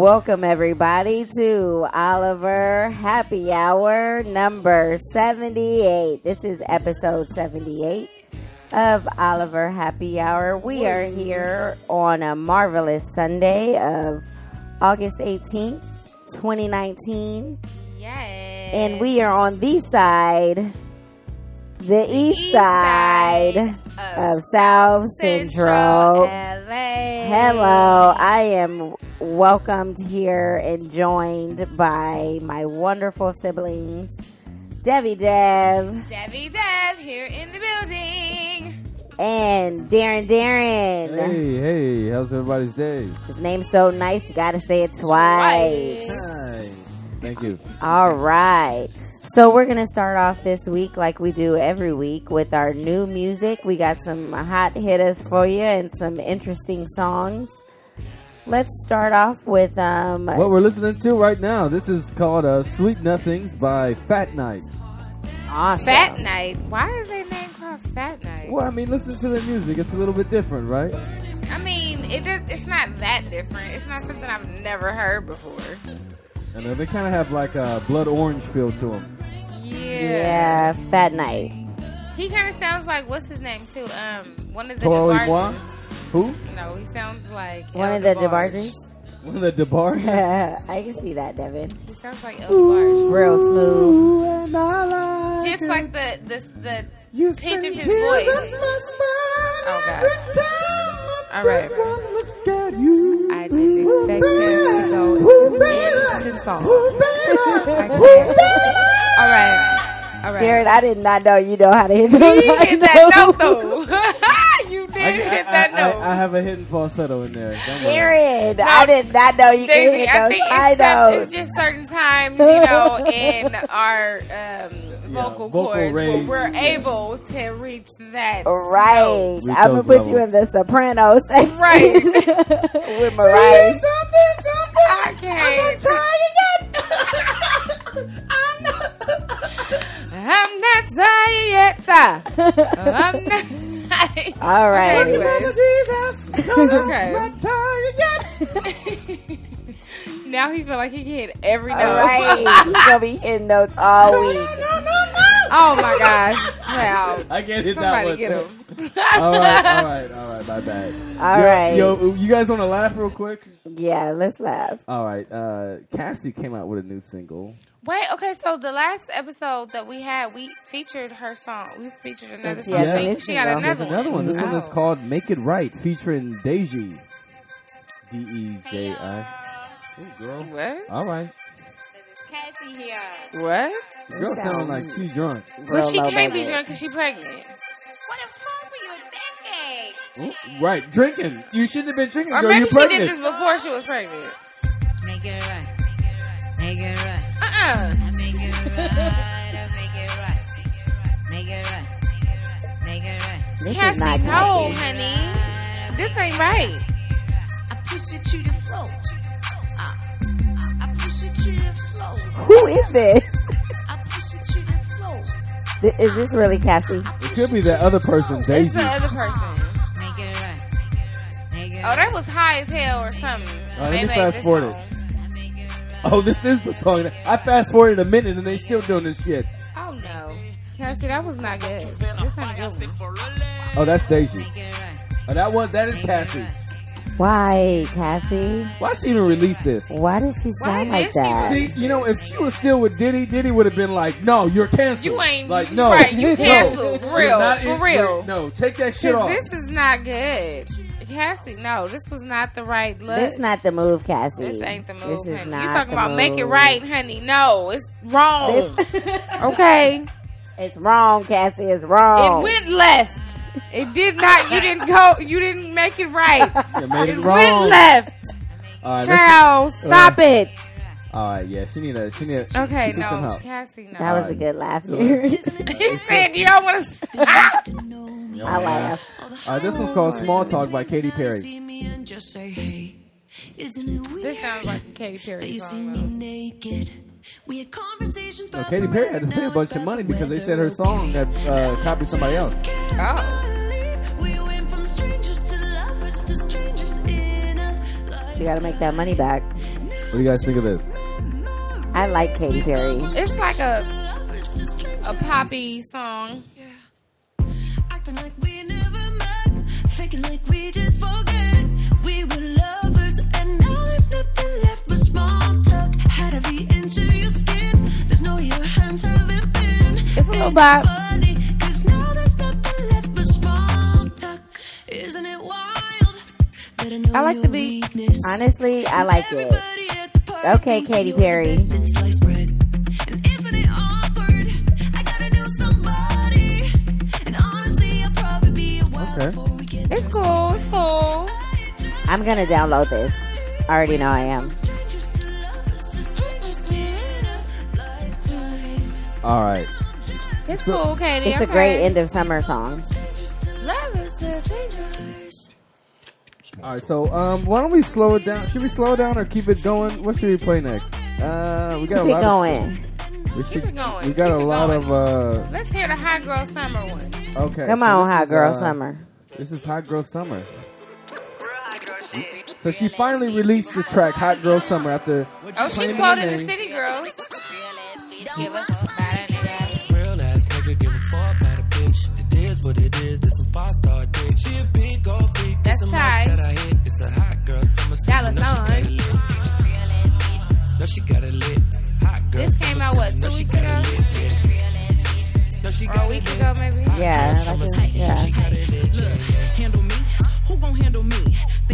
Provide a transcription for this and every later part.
Welcome, everybody, to Oliver Happy Hour number 78. This is episode 78 of Oliver Happy Hour. We are here on a marvelous Sunday of August 18th, 2019. Yes. And we are on the side, the, east, east side, side of South Central. LA. Hello, I am welcomed here and joined by my wonderful siblings, Debbie Dev Debbie Dev here in the building. and Darren Darren. Hey, hey, how's everybody's day? His name's so nice, you gotta say it twice. Hi. Thank you. All right. So we're gonna start off this week like we do every week with our new music. We got some hot hitters for you and some interesting songs. Let's start off with um What we're listening to right now, this is called uh, Sweet Nothings by Fat Night. awesome. Fat Night. Why is their name called Fat Night? Well, I mean, listen to the music. It's a little bit different, right? I mean, it is, it's not that different. It's not something I've never heard before. And uh, they kind of have like a blood orange feel to them. Yeah. Yeah, Fat Night. He kind of sounds like what's his name too? Um, one of the Paul Lavoie? DeBarges. Who? No, he sounds like One El of the DeBarge. DeBarges. One of the DeBarges? I can see that, Devin. He sounds like El DeBarge. Real smooth. Ooh, like Just it. like the the the You pitch of his voice. my spine Oh, God. every time All right, take all right. one look at you. I didn't expect him to go Ooh, baby. song. Ooh, baby. I baby. All right. All right. Darren, I did not know you know how to hit you hit that note though. you did I, hit I- that I- note. I, I have a hidden falsetto in there. Don't worry. Darren, I did not know you could hit I those think high it's, notes. it's just certain times, you know, in our um, vocal vocal cords where range. we're able to reach that. Right. note. Reach I'm going to those put you in the soprano section. Right. With Mariah. I can't. I'm not tired yet. I'm not. I'm not trying yet. I'm not. All right. Anyways. Okay. Okay. now he feel like he can hit every note. All right. He's going to be hitting notes all week. oh my gosh, child. I can't hit Somebody that get one. him. all right, all right, all right. My bad. All yo, right. Yo, you guys want to laugh real quick? Yeah, let's laugh. All right. Uh, Cassie came out with a new single. Wait, okay, so the last episode that we had, we featured her song. We featured another song. has So she got another There's another one. This one is Oh. called "Make It Right," featuring Deji. D E J I. Ooh, girl. What? All right. Cassie here. What? The girl sounds- sounds like she's drunk. But she can't be budget. drunk because she pregnant. What the fuck were you thinking? Ooh, right, drinking. You shouldn't have been drinking, Or girl. maybe You're she did this before she was pregnant. Make it right. Make it right. Uh-uh. I make it right. I make it right. Make it right. Make it right. This is Cassie, not no, honey. This ain't right. I push it to the floor. Who is this? I push it to the floor. Th- Is this really Cassie? It could be that other person, It's Daisy. the other person. Make it right. Make it Oh, that was high as hell or something. All right, They let me made fast this forward it. song. Make it right. Oh, this is the song. I fast forwarded a minute and they still doing this shit. Oh no. Cassie, that was not good. This ain't good one. Oh, that's Daisy. Make it right. Oh, that one, that is Cassie. Right. Why, Cassie? Why she even release this? Why does she Why sound like did she that? See, you know, if she was still with Diddy, Diddy would have been like, "No, you're canceled." You ain't- like, no, right, you canceled. For you're real, not for real. No, take that shit off. this is not good. Cassie, no, this was not the right look. This not the move, Cassie. This ain't the move, This is honey. not You talking the about make it right, honey? No, it's wrong. This- okay, it's wrong, Cassie. It's wrong. it went left. It did not. You didn't go. You didn't make it right. You made it It wrong. went left. All right, let's- Child, stop uh, it. all right, yeah, she need a she need a, she, Okay, she need some no, help. Cassie, no. that was a good laugh. So- he said "Do you don't want to. I laughed. All right, this one's called "Small Talk" by Katy Perry. See me and just say, hey, isn't it weird? This sounds like a Katy Perry song. though. Naked. We had conversations Well, about Katy Perry had to weather, pay a bunch of money because they said her song okay. had uh, copied somebody else. Oh. We went from strangers to lovers to strangers in a She got to make that money back. What do you guys think of this? I like Katy Perry. It's like a a poppy song. Acting like we never met, faking like we just forget. We were lovers, and now there's nothing left but small talk. Had to be It's a little Ain't bop. funny, 'cause now there's nothing left but small talk. Isn't it wild? that know I like your the beat. Honestly, I like it. Everybody at the party Okay, Katy Perry. best since sliced bread. And isn't it awkward? I gotta know somebody. And honestly, I'll probably be Okay. before we It's cool. It's cool. I'm gonna download this. I already know I am. All right. It's cool, Katy. It's a great end of summer song. Love is the strangers. All right. So, um, why don't we slow it down? Should we slow down or keep it going? What should we play next? Uh, we got Keep a it lot. going. Of, we, should, Keep it going. we got Keep a lot going. of. uh Let's hear the hot girl summer one. Okay. Come so on, this hot girl uh, summer. This is Hot Girl Summer. So she finally released the track Hot Girl Summer after Oh, she claiming quoted the the. City Girls. five star dick. She a big gold freak. That's This a Ty. that I hit. It's a hot girl summer. season. Dallas Know she on. got it lit. Know she got it lit. Hot girl This came out, what, two Know she weeks ago? it lit, yeah. Know she Or a week it ago, maybe. Yeah, like it, yeah. handle me? Who gon' handle me?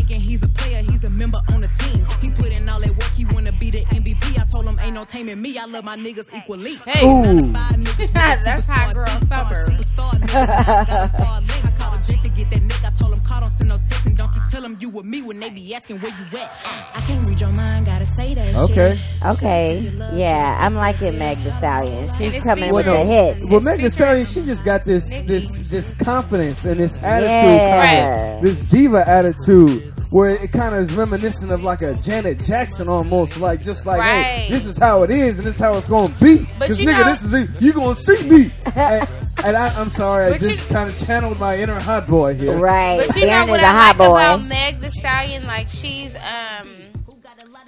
Thinking he's a player, he's a member on the team. He put in all that work, he wanna be the MVP. I told him ain't no taming me. I love my niggas equally. Hey, Ooh. That's hot girl summer. superstar nigga. I got a far link. I called a Jake to get that nick. I told him, call, don't send no text, and don't you tell him you with me when they be asking where you at. I can't read your mind, gotta say that Okay. shit. Okay. Yeah, I'm liking Meg Thee Stallion. She's coming featured- with the hits. Well, Meg Thee Stallion, she just got this this this confidence and this attitude, Yeah. kinda, this diva attitude, where it kind of is reminiscent of like a Janet Jackson almost, like just like, hey, this is how it is and this is how it's gonna be. But Cause nigga, know- this is it. You gonna see me. and and I, I'm sorry, I just kind of channeled my inner hot boy here. Right. But you know Aaron what is a I hot like boy. about Meg Thee Stallion? Like she's um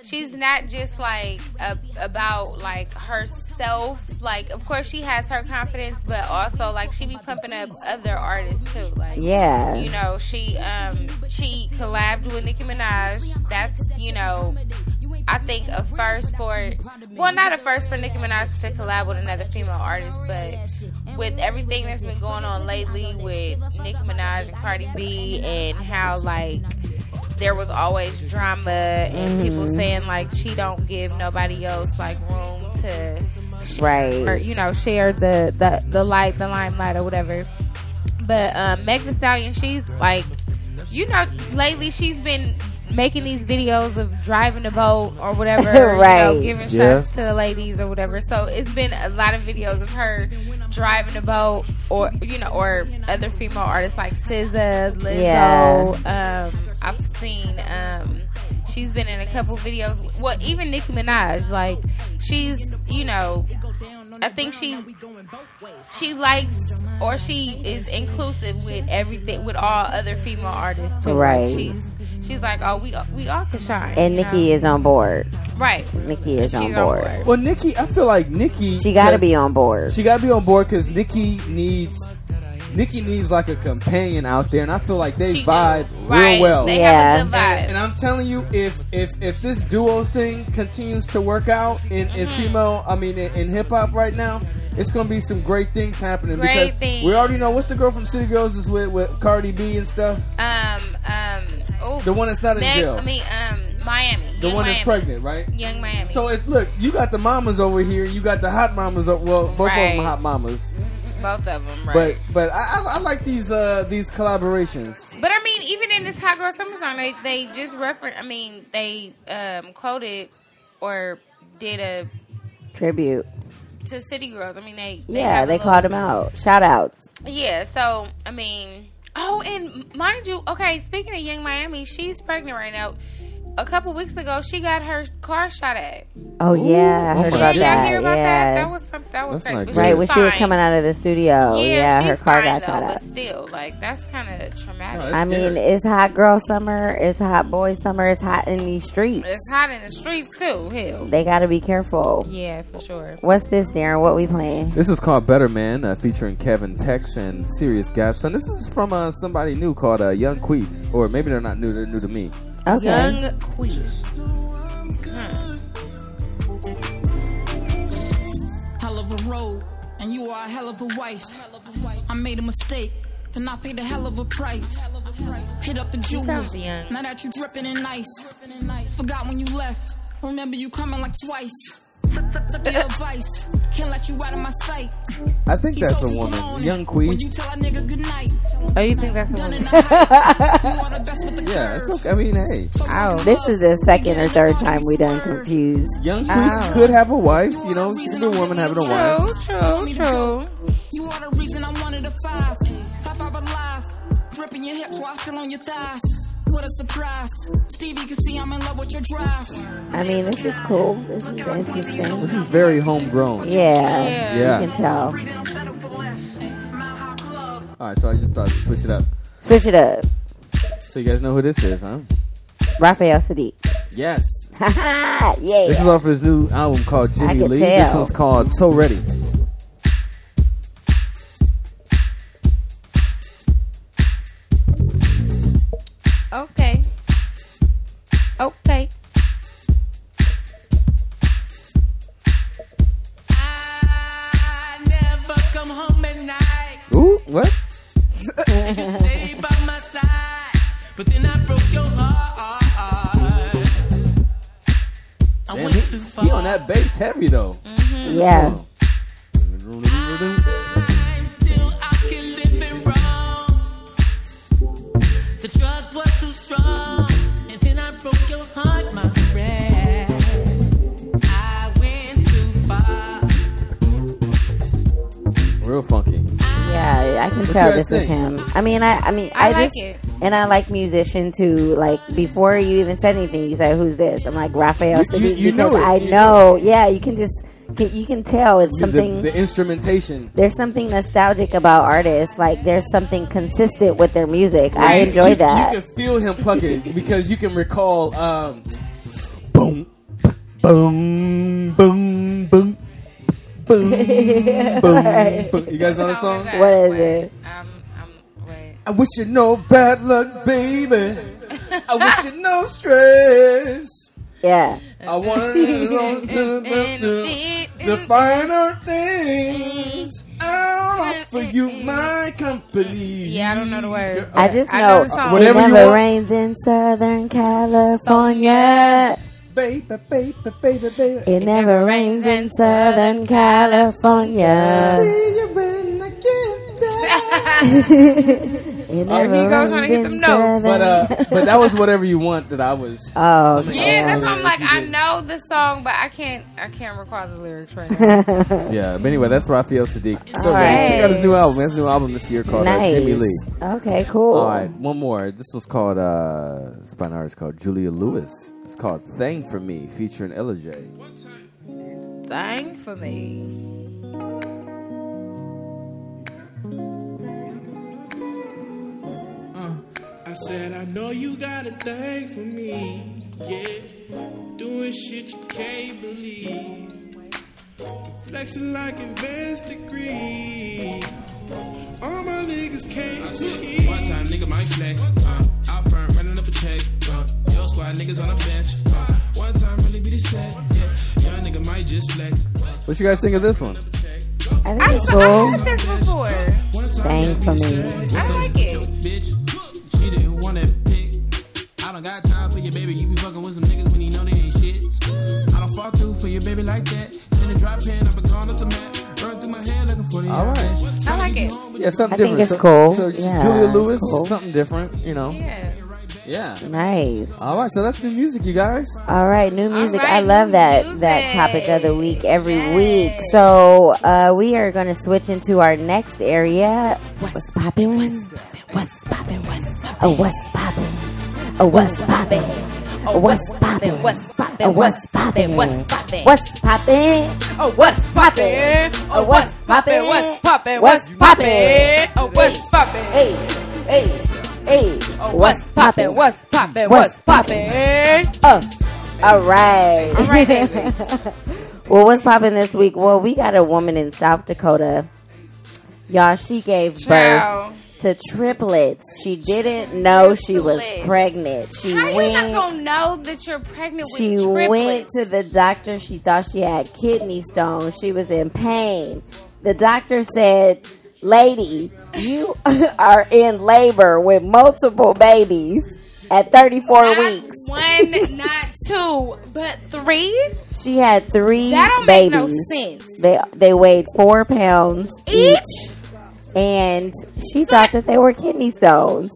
she's not just like a, about like herself. Like of course she has her confidence, but also like she be pumping up other artists too. Like Yeah. you know she um she collabed with Nicki Minaj. That's you know. I think a first for, well, not a first for Nicki Minaj to collab with another female artist, but with everything that's been going on lately with Nicki Minaj and Cardi B, and how like there was always drama and people saying like she don't give nobody else like room to, share, Right. or, you know, share the the the light, the limelight, or whatever. But um, Meg Thee Stallion, she's like, you know, lately she's been making these videos of driving a boat or whatever, you know, Right. giving Yeah. shots to the ladies or whatever. So it's been a lot of videos of her driving a boat, or you know, or other female artists like SZA, Lizzo. Um, I've seen. Um, she's been in a couple videos. Well, even Nicki Minaj, like she's, you know, I think she she likes or she is inclusive with everything with all other female artists too. Right. Like she's she's like, oh, we we all can shine. And Nicki know? is on board. right. Nicki is She's on on board. board. Well, Nicki, I feel like Nicki. She got to be on board. She got to be on board because Nicki needs. Nicki needs like a companion out there, and I feel like they She do. vibe right. real well. They Yeah. have a good vibe. And I'm telling you, if if if this duo thing continues to work out in, in Mm-hmm. female, I mean in, in hip hop right now, it's gonna be some great things happening Great because things. we already know what's the girl from City Girls is with with Cardi B and stuff. um um oh The one that's not in Meg, jail, I mean um Miami. the Young one that's pregnant, right? Young Miami. So if look, you got the mamas over here, you got the hot mamas. o- Well, both of Right. them hot mamas. both of them, right? But but I, I, I like these uh these collaborations. But I mean, even in this Hot Girl Summer song, they they just reference. I mean, they um, quoted or did a Tribute. To City Girls. I mean, they, they Yeah, they little- called them out. Shout outs. Yeah, so I mean, oh, and mind you, okay. Speaking of Young Miami, she's pregnant right now. A couple weeks ago, she got her car shot at. Oh yeah, I heard my about Did that. hear about yeah. that? That was some. That was That's crazy. not But great. right she's when she was coming out of the studio. Yeah, Yeah, her car fine, got though, shot but up. still, like that's kind of traumatic. No, it's I mean, it's hot girl summer. It's hot boy summer. It's hot in these streets. it's hot in the streets too. Hell, They got to be careful. yeah, for sure. What's this, Darren? What we playing? This is called Better Man, uh, featuring Kevin Tex and Serious Sirius Gaston. This is from uh, somebody new called uh, Young Queese, or maybe they're not new; they're new to me. Okay. Young Queese. Hmm. Hell of a road, and you are a hell of a wife. I made a mistake, then I paid a hell of a price. Hit up the young. now that you're dripping in nice. Forgot when you left, remember you coming like twice. Took the advice, can't let you out of my sight. I think that's a woman, Young in." When you Queese. tell a nigga good night, Oh, you think that's a woman? the height. You are the best with the Yeah, it's okay. I mean, hey, So Ow. This is the second or third time we done confused. Young Queese could have a wife. You know, she's a woman having a wife. True, true, true. You are the reason I'm one of the five. Top five alive. Gripping your hips while I feel on your thighs. What a surprise. Stevie can see I'm in love with your drive. I mean, this is cool. This is interesting. This is very homegrown. Yeah, Yeah. you can tell. All right, so I just thought to switch it up. Switch it up. So you guys know who this is, huh? Raphael Saadiq. Yes. yeah. This is off his new album called Jimmy could Lee. This one's called So Ready. Okay. Okay. I never come home at night. Ooh, what? Stay by my side. But then I broke your heart. I Damn, went he, too far. he on that bass heavy though. Mm-hmm. Yeah. Real funky. Yeah, I can What tell you guys this is him. I mean, I, I mean, I I, like just, it. and I like musicians who, like, before you even said anything, you said, "Who's this?" I'm like Raphael You- you- you because know it. I You know. Yeah, you can just, you can tell it's something. the instrumentation. there's something nostalgic about artists. Like, there's something consistent with their music. I enjoy you, that. You can feel him plucking because you can recall um, boom, boom, boom, boom. Boom, boom, boom. You guys know the song? What is it? Um, um, wait. I wish you no bad luck, baby. I wish you no stress. Yeah. I want to to the, the finer things. I'll offer you my company. Yeah, I don't know the words. I just I know, know the it never rains in Southern California. Baby, baby, baby, baby. It never rains in Southern California. See you when I get there. It Oh, never he goes trying to rains get in them notes. But uh, but that was whatever you want that I was. oh, Yeah, that's why I'm like, I know the song, but I can't, I can't recall the lyrics right now. Yeah, but anyway, that's Raphael Saadiq. So All ready. Check out his new album. His new album this year called uh. Jimmy Lee. Okay, cool. All right, one more. This was called uh, it's by an artist called Julia Lewis. It's called "Thing for Me," featuring Ella J. Thing for me. Said, I know you got a thing for me. Yeah, doing shit you can't believe. Flexing like advanced degree. All my niggas can't see. One time nigga might flex. Uh, out front running up a check. Uh, your squad niggas on the bench. Uh, one time really be the set. Yeah, young nigga might just flex. What you guys think of this one? I think I, it's saw, I cool. heard this before. One time Thing for me. I like it. Don't got time for your baby. You be fucking with some niggas when you know they ain't shit. I don't fall through for your baby like that. In the drop pen, I've been gone up the map. Run through my head looking for the All right. I like it. Yeah, something I think different. it's So- cool. So Yeah, Julia Lewis, cool. something different. You know. Yeah. Yeah. Nice. All right, so that's new music, you guys. All right, new music. right, I love that music. that topic of the week every Yes. week. So uh, we are going to switch into our next area. What's poppin'? What's poppin'? What's oh what's poppin'? Oh what's poppin'? Oh, What's poppin'? What's poppin'? Oh, what's poppin'? What's poppin'? What's poppin'? Oh, what's poppin'? Oh, what's poppin'? What's poppin'? What's poppin'? Oh, what's poppin'? Hey, hey, hey. Oh, What's poppin'? What's poppin'? What's What's poppin'? Uh, all right. All right. Well, what's poppin' this week? Well, we got a woman in South Dakota. Y'all, she gave birth. To triplets. She didn't know she was pregnant. She How you not gonna know that you're pregnant with She triplets? went to the doctor. She thought she had kidney stones. She was in pain. The doctor said, "Lady, you are in labor with multiple babies at 34 not weeks." one, not two, but three. She had three That don't babies. make no sense. They they weighed four pounds Each? each, and she thought that they were kidney stones.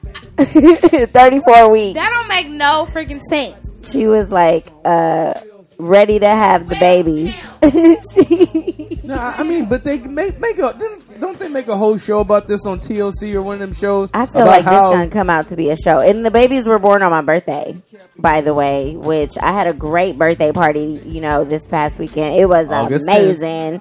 Thirty four weeks. That don't make no freaking sense. She was like uh, ready to have the baby. She- No, I I mean, but they make make a don't- don't they make a whole show about this on TLC or one of them shows? I feel about like this how- gonna come out to be a show. And the babies were born on my birthday, by the way, which I had a great birthday party. You know, this past weekend it was August 10th.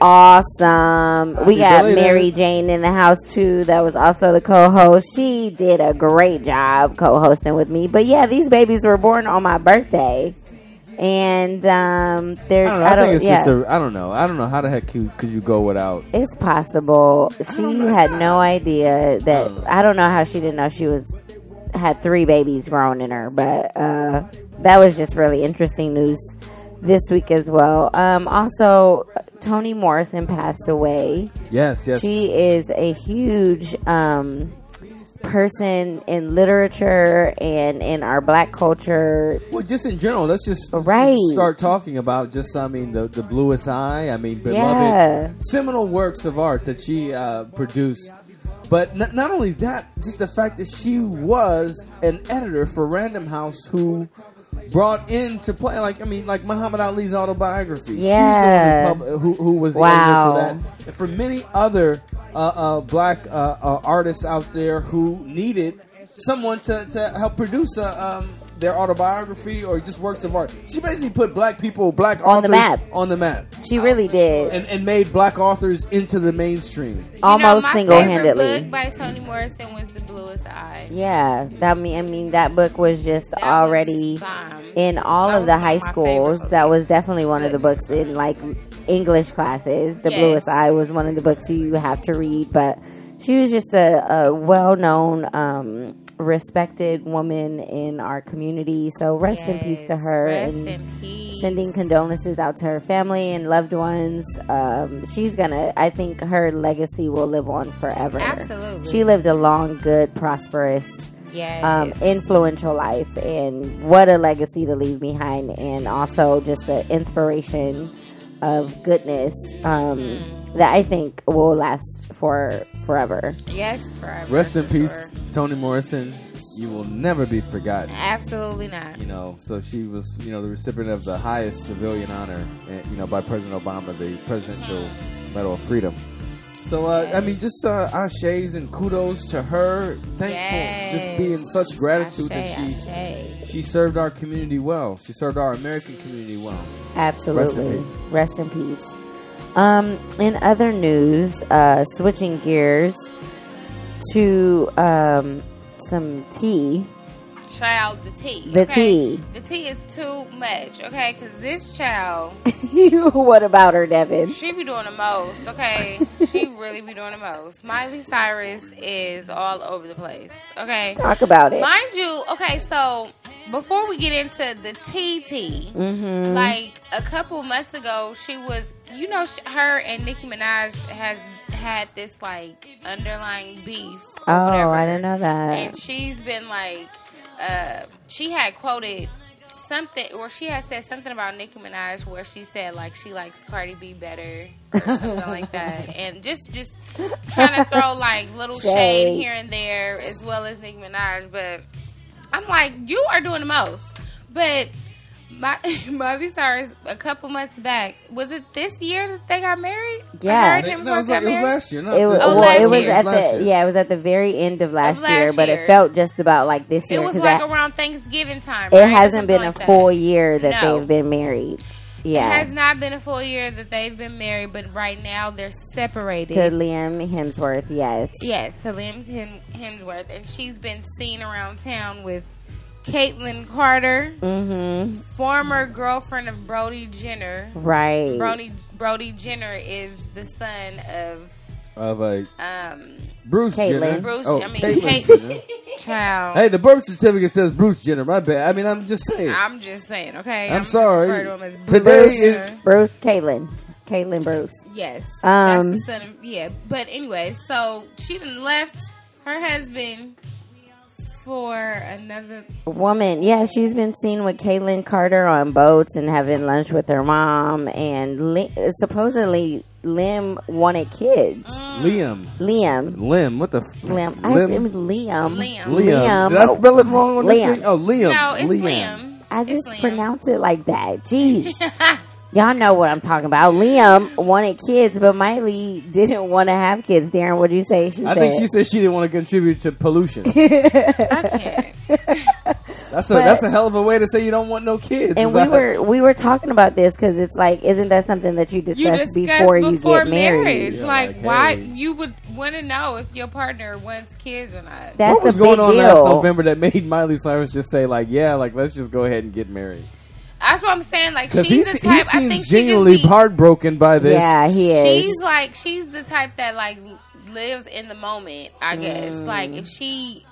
Awesome. We got. Mary Jane in the house too. That was also the co-host. She did a great job co-hosting with me. But yeah, these babies were born on my birthday, and um, they're I don't know. I, think it's yeah. just a. I don't know. I don't know how the heck could, could you go without. It's possible. She had no idea that. Uh. I don't know how she didn't know she was had three babies grown in her, but uh, that was just really interesting news this week as well. Um, also, Toni Morrison passed away. Yes, yes. She is a huge um, person in literature and in our black culture. well, just in general, let's just Right. start talking about just. I mean, the the bluest eye. I mean, beloved Yeah. seminal works of art that she uh, produced. But n- not only that, just the fact that she was an editor for Random House, who brought into play, like I mean, like Muhammad Ali's autobiography. Yeah. She's the who, pub- who, who was the Wow. for that, and for many other uh, uh, black uh, uh, artists out there who needed someone to, to help produce a, um, their autobiography or just works of art. She basically put black people, black On the map. on the map, She really did. and, and made black authors into the mainstream. Almost know, my single-handedly. book by Toni Morrison was The Bluest Eye. Yeah, that mean I mean that book was just That already bomb. in all That of the high schools. That was definitely one of the books in like English classes. The Yes. Bluest Eye was one of the books you have to read, but she was just a, a well-known, um, respected woman in our community. So rest in peace to her Rest and in peace. sending condolences out to her family and loved ones. Um, she's gonna. I think her legacy will live on forever. Absolutely. She lived a long, good, prosperous Yes. um, influential life and what a legacy to leave behind and also just an inspiration of goodness um, that I think will last for forever. yes, forever. Rest in for peace, sure. Toni Morrison. You will never be forgotten. Absolutely not. You know, so she was, you know, the recipient of the highest civilian honor, eh, you know, by President Obama, the Presidential Medal of Freedom. So, uh, I mean, just uh, ashes and kudos to her. Thankful, just be in such gratitude that she Ashe. she served our community well. She served our American community well. Absolutely. peace. Rest in peace. Um, in other news, uh, switching gears to um, some tea. Child, the tea. The okay? tea. The tea is too much, okay? Because this child, what about her, Devin? she be doing the most, okay? she really be doing the most. Miley Cyrus is all over the place, okay? Talk about it. Mind you, okay, so before we get into the TT, Mm-hmm. like a couple months ago, she was, you know, sh her and Nicki Minaj has had this like underlying beef. Oh, whatever. I didn't know that. And she's been like, uh, she had quoted something, or she had said something about Nicki Minaj, where she said like she likes Cardi B better, or something like that, and just just trying to throw like little shade. Shade. here and there, as well as Nicki Minaj. But I'm like, you are doing the most. But My Miley Cyrus a couple months back. Was it this year that they got married? Yeah. I No, it was, like, it was last year. Not It was, Oh, well, it was year. at the yeah, it was at the very end of last, last year, but it felt just about like this year It was like that- around Thanksgiving time. it right? Or hasn't been a like full that. year that No. they've been married. It has not been a full year that they've been married, but right now they're separated. to Liam Hemsworth. Yes, Yes, to Liam Hem- Hemsworth, and she's been seen around town with Kaitlynn Carter, mm-hmm. former girlfriend of Brody Jenner. right. Brody Brody Jenner is the son of of a um Bruce Caitlyn. Jenner. Bruce. Oh, I mean, Caitlyn Kate, child. Hey, the birth certificate says Bruce Jenner. My bad. I mean, I'm just saying. I'm just saying, okay. I'm just sorry. refer to him as Bruce Today is- Bruce, Caitlyn, Caitlyn Bruce. Yes. Um, that's the son of, yeah. But anyway, so she done left her husband for another. woman. Yeah, she's been seen with Kaitlynn Carter on boats and having lunch with her mom. And Li- supposedly, Lim wanted kids. Mm. Liam. Liam, Lim. What the? F- Lim, I Lim? said Liam. Liam. Liam. Did I spell it wrong on this Liam. thing? Oh, Liam. No, it's Liam. Liam. I just Liam. pronounce it like that. Jeez. Y'all know what I'm talking about. Liam wanted kids, but Miley didn't want to have kids. Darren, what'd you say? She I said, think she said she didn't want to contribute to pollution. I can't. That's a But- that's a hell of a way to say you don't want no kids. and we that- were we were talking about this because it's like, isn't that something that you discuss You discussed before, you get married? marriage. Yeah, like, like, why you would want to know if your partner wants kids or not. That's what was a going big on deal. last November that made Miley Cyrus just say like, yeah, like let's just go ahead and get married? That's what I'm saying. Like, Because she's he, the he type. I think seems she just genuinely be, heartbroken by this. Yeah, he is. She's like she's the type that like lives in the moment. I guess Mm. like if she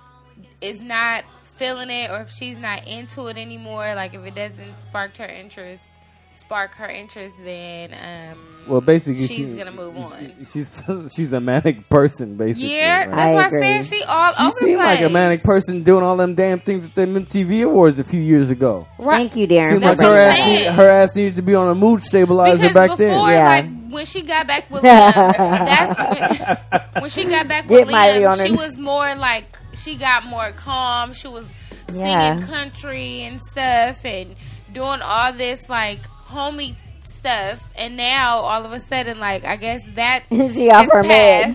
is not feeling it or if she's not into it anymore, like if it doesn't spark her interest, spark her interest, then um Well, basically, She's she- gonna move on. She's she's a manic person, basically. yeah, right? that's I why I agree. said she all She over the seemed like a manic person doing all them damn things at the MTV Awards a few years ago. Right. Thank you, Darren. Seemed for like That's her ass, saying. need, her ass needed to be on a mood stabilizer Because back before, then. Yeah. like when she got back with Liam, that's when, when she got back Get with Miley Liam. She was more like she got more calm. She was Yeah. singing country and stuff and doing all this like homey stuff. And now all of a sudden, like I guess that she off her meds.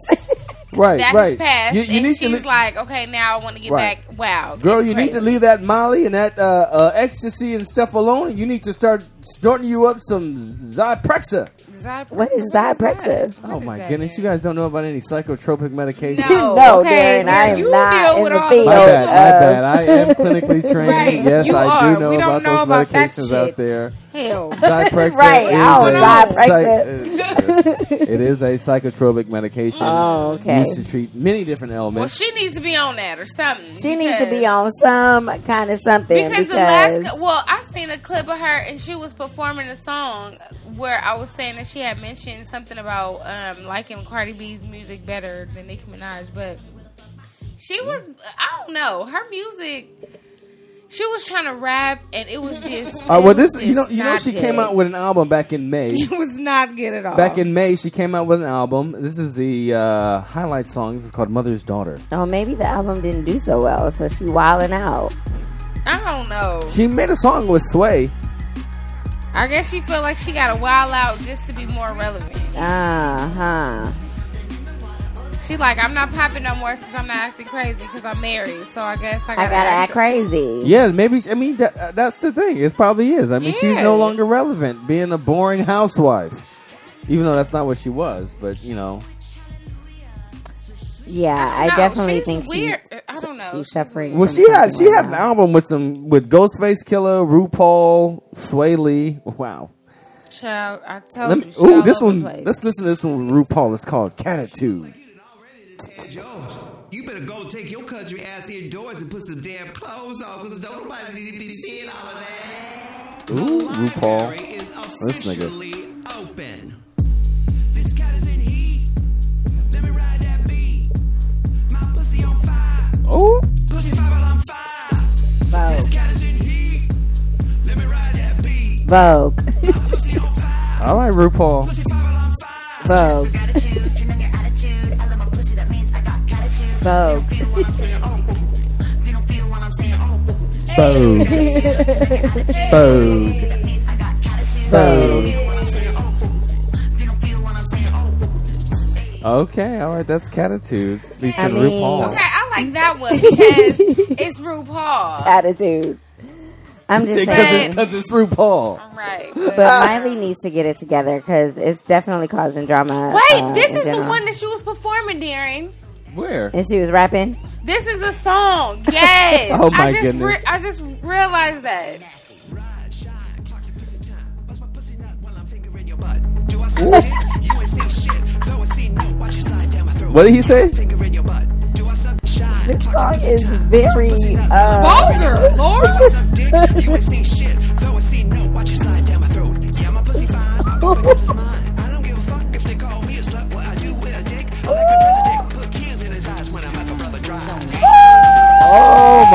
Passed. Right, That right. has passed, You, you and need to she's li- like, okay, now I want to get Right. back. Wow, Girl, getting you need to leave that Molly and that uh, uh, ecstasy and stuff alone. You need to start snorting you up some Zyprexa. Zyprexa, What is that? Zyprexa? What Oh is my that, goodness, Darren? you guys don't know about any psychotropic medication. No, No, okay, Darren, I am you not deal in with the all field. My bad, my uh, bad. I am clinically trained. Right, Yes, you I are. do know about know those about medications out there. Hell. Zyprexa Right, is I don't a know. psych- it is a psychotropic medication. Oh, okay. Used to treat many different elements. Well, she needs to be on that or something. She needs to be on some kind of something Because, because, the last, well, I seen a clip of her and she was performing a song where I was saying that she had mentioned something about um, liking Cardi B's music better than Nicki Minaj, but she was, I don't know, her music. She was trying to rap and it was just. Uh, it well, was this you know you know not she came out with an album back in May. It was not good at all. Back in May, she came out with an album. This is the uh, highlight song. This is called "Mother's Daughter." oh, maybe the album didn't do so well, so she wilding out. I don't know. She made a song with Swae. I guess she feel like she got a wild out just to be more relevant. Uh huh. She like, I'm not popping no more since I'm not acting crazy because I'm married. So I guess I I gotta, gotta act crazy. Yeah, maybe. I mean, that, uh, that's the thing. It probably is. I mean, she's no longer relevant, being a boring housewife. Even though that's not what she was, but you know, Yeah, I, No, definitely she's think weird. she's I don't know. she's suffering. well, she had she right had an album with some with Ghostface Killah, RuPaul, Swae Lee. Wow. Child, I told Let you. me, she ooh, this one. Let's listen to this one with RuPaul. It's called Catitude. Yo, you better go take your country ass indoors and put some damn clothes on because don't nobody need to be seeing all of that. Ooh, RuPaul. Library is This nigga. officially open. This cat is in heat. Let me ride that beat. My pussy on fire. Oh, Pussy fire while I'm fire. This Vogue. cat is in heat. Let me ride that beat. Vogue. Pussy on fire. all right, RuPaul. Pussy fire while I'm fire. Vogue. Saying, oh. Bose. Bose. Okay, all right, that's Catitude featuring I mean- RuPaul. Okay, I like that one because it's RuPaul. Attitude. I'm just Because saying. it's, 'cause it's RuPaul. Right. But But, Miley needs to get it together because it's definitely causing drama. wait, uh, this in is the one that she was performing, Darren. Where? And she was rapping. This is a song. Yes. Oh, my I just goodness. I just realized that. What did he say? This song is very uh, Vulgar, Laura.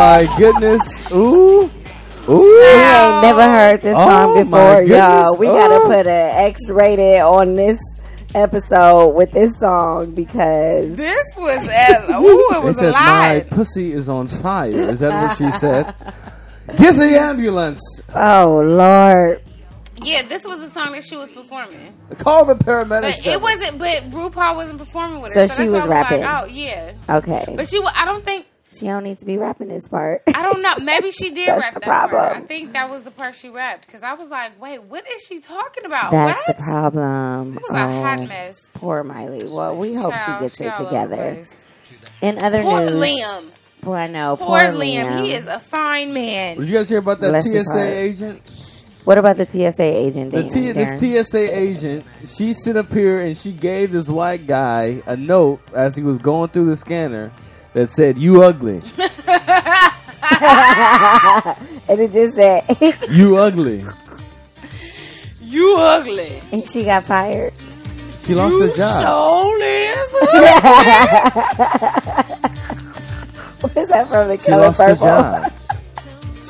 my goodness. Ooh. Ooh. We ain't never heard this song Oh, my before, y'all. goodness. We gotta oh. put an X rated on this episode with this song because This was at, ooh, it They was a said my pussy is on fire. Is that what she said? Get the ambulance. oh lord, Yeah, this was the song that she was performing. Call the paramedics. But it wasn't. But RuPaul wasn't performing with her, So her. she that's was why rapping. Like, oh yeah, okay. but she. I don't think. She don't need to be rapping this part. I don't know. Maybe she did That's rap the that part. problem. I think that was the part she rapped because I was like, wait, what is she talking about? That's what? the problem. It was a hot Oh, mess. Poor Miley. Well, we hope Child, she gets she it all over the together. In other Poor news, Liam. boy, I know. Poor, Poor, Liam. He is a fine man. Did you guys hear about that Bless TSA agent? What about the TSA agent? The T- this TSA agent, she sit up here and she gave this white guy a note as he was going through the scanner that said, "You ugly, and it just said, you ugly." You ugly. and she got fired. She lost her job. What is that from the She color lost her job.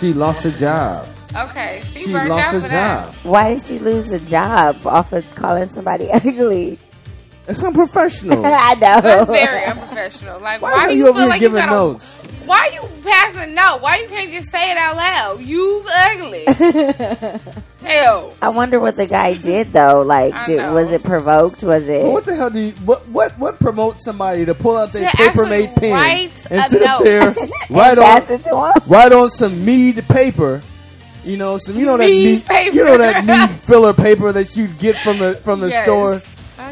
She lost her job. Okay, she, She lost out her for that. job. Why did she lose a job off of calling somebody ugly? It's unprofessional. I know. That's very unprofessional. Like, Why, why, are do you you over feel here like you giving gotta? notes? Why you passing a note? Why you can't just say it out loud? You's ugly. Hell, I wonder what the guy did though. Like, I did, know. was it provoked? Was it? Well, what the hell do you what what what promotes somebody to pull out their paper made pen and a sit up there write on it to him? write on some mead paper. You know, some you know that Mead mead paper. you know that mead filler paper that you get from the from the Yes. store.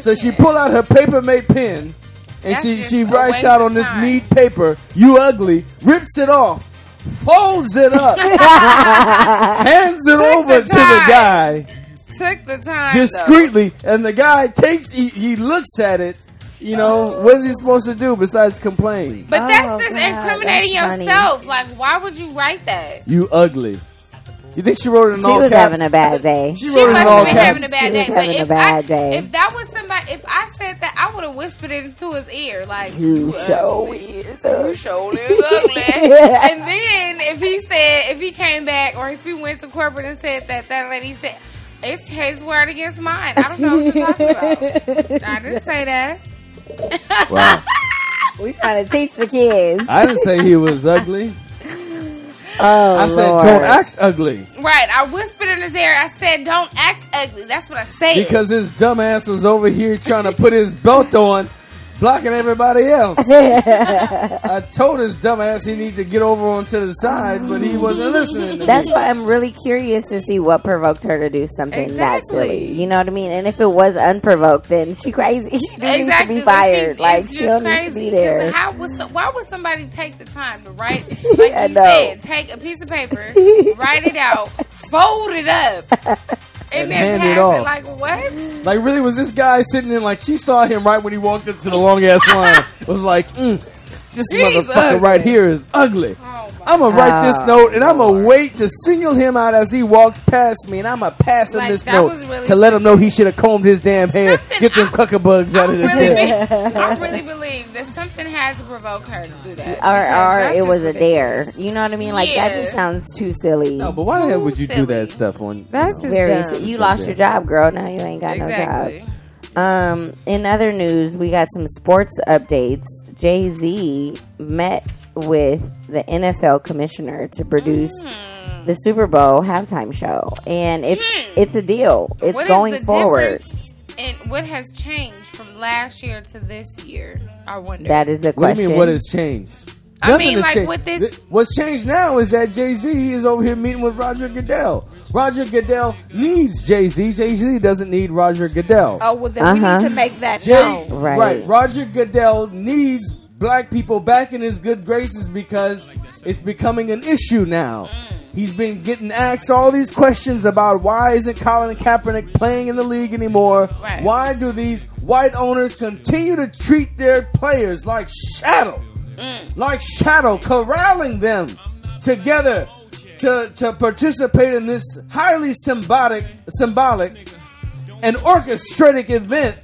So she pull out her paper made pen and That's she she writes out on this time. mead paper, "You ugly," rips it off, folds it up, hands it over the to the guy took the time though. discreetly, and the guy takes he, he looks at it. You know, oh. what is he supposed to do besides complain? But that's Oh, just God, incriminating that's funny. yourself. Like, why would you write that? You ugly. You think she wrote it in She all was caps? having a bad day. She She wrote it must in all have been caps. having a bad She day. was having a if bad I, day. if that was somebody, if I said that, I would have whispered it into his ear, like, You ugly. show is You ugly. showed is ugly. and then if he said, if he came back or if he went to corporate and said that, that lady said, it's his word against mine. I don't know what you're talking about. I didn't say that. Wow. We trying to teach the kids. I didn't say he was ugly. Oh I said Lord. don't act ugly Right. I whispered in his ear. I said, don't act ugly. That's what I said. because his dumbass was over here trying to put his belt on, blocking everybody else. I told his dumbass he needs to get over onto the side, but he wasn't listening. To That's me. why I'm really curious to see what provoked her to do something that silly. You know what I mean? And if it was unprovoked, then she crazy. She do exactly. need to be fired. She- like she don't need to crazy. be 'cause there. How was so, why would somebody take the time to write? Like I you know. said, take a piece of paper, write it out, fold it up, and, And then hand it off. Like what? Like, really, was this guy sitting in like she saw him right when he walked into the long ass line? Was like, mm, this He's motherfucker ugly. right here is ugly. Oh I'm gonna write this note and I'm gonna wait to single him out as he walks past me, and I'm gonna pass him Like, this that note was really to let him know he should have combed his damn hair, Something get them I- cuckabugs out of his really, head. be- I really believe that something has to provoke her to do that. or or that's it just was a dare. You know what I mean? Like that Yeah. just sounds too silly. No, but why the hell would you do that stuff on? That's you know? just Very. dumb. si- You lost your job, girl. Now you ain't got Exactly. no job. Um. In other news, we got some sports updates. Jay Z met with the NFL commissioner to produce Hmm. the Super Bowl halftime show, and it's it's a deal. It's What is going the forward. And what has changed from last year to this year? I wonder. That is the What do question. you mean? What has changed? I mean, like, changed. with this- What's changed now is that Jay Z is over here meeting with Roger Goodell. Roger Goodell needs Jay Z. Jay Z doesn't need Roger Goodell. oh well, then we Uh-huh. need to make that Jay, known. Right. Roger Goodell needs black people back in his good graces because it's becoming an issue now. He's been getting asked all these questions about why isn't Colin Kaepernick playing in the league anymore? Right. Why do these white owners continue to treat their players like shadow? Like shadow, corralling them together to, to participate in this highly symbolic symbolic an orchestrated event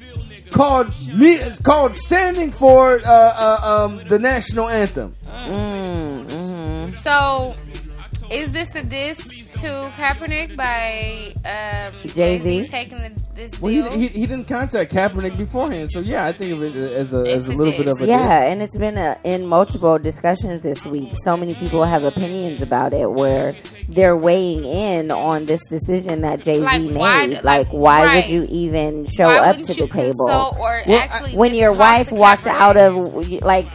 called me called standing for uh, uh, um, the national anthem. So, is this a diss to Kaepernick by um, Jay-Z? Jay-Z taking the, this Well, deal? he, he, he didn't contact Kaepernick beforehand, so yeah, I think of it as a, It's as a a little bit of a Yeah, and it's been a, in multiple discussions this week. So many people have opinions about it where they're weighing in on this decision that Jay Z Like, made. why- Like, like, why right. would you even show Why up to the table? Or Well, actually when your wife walked Kaepernick? out of like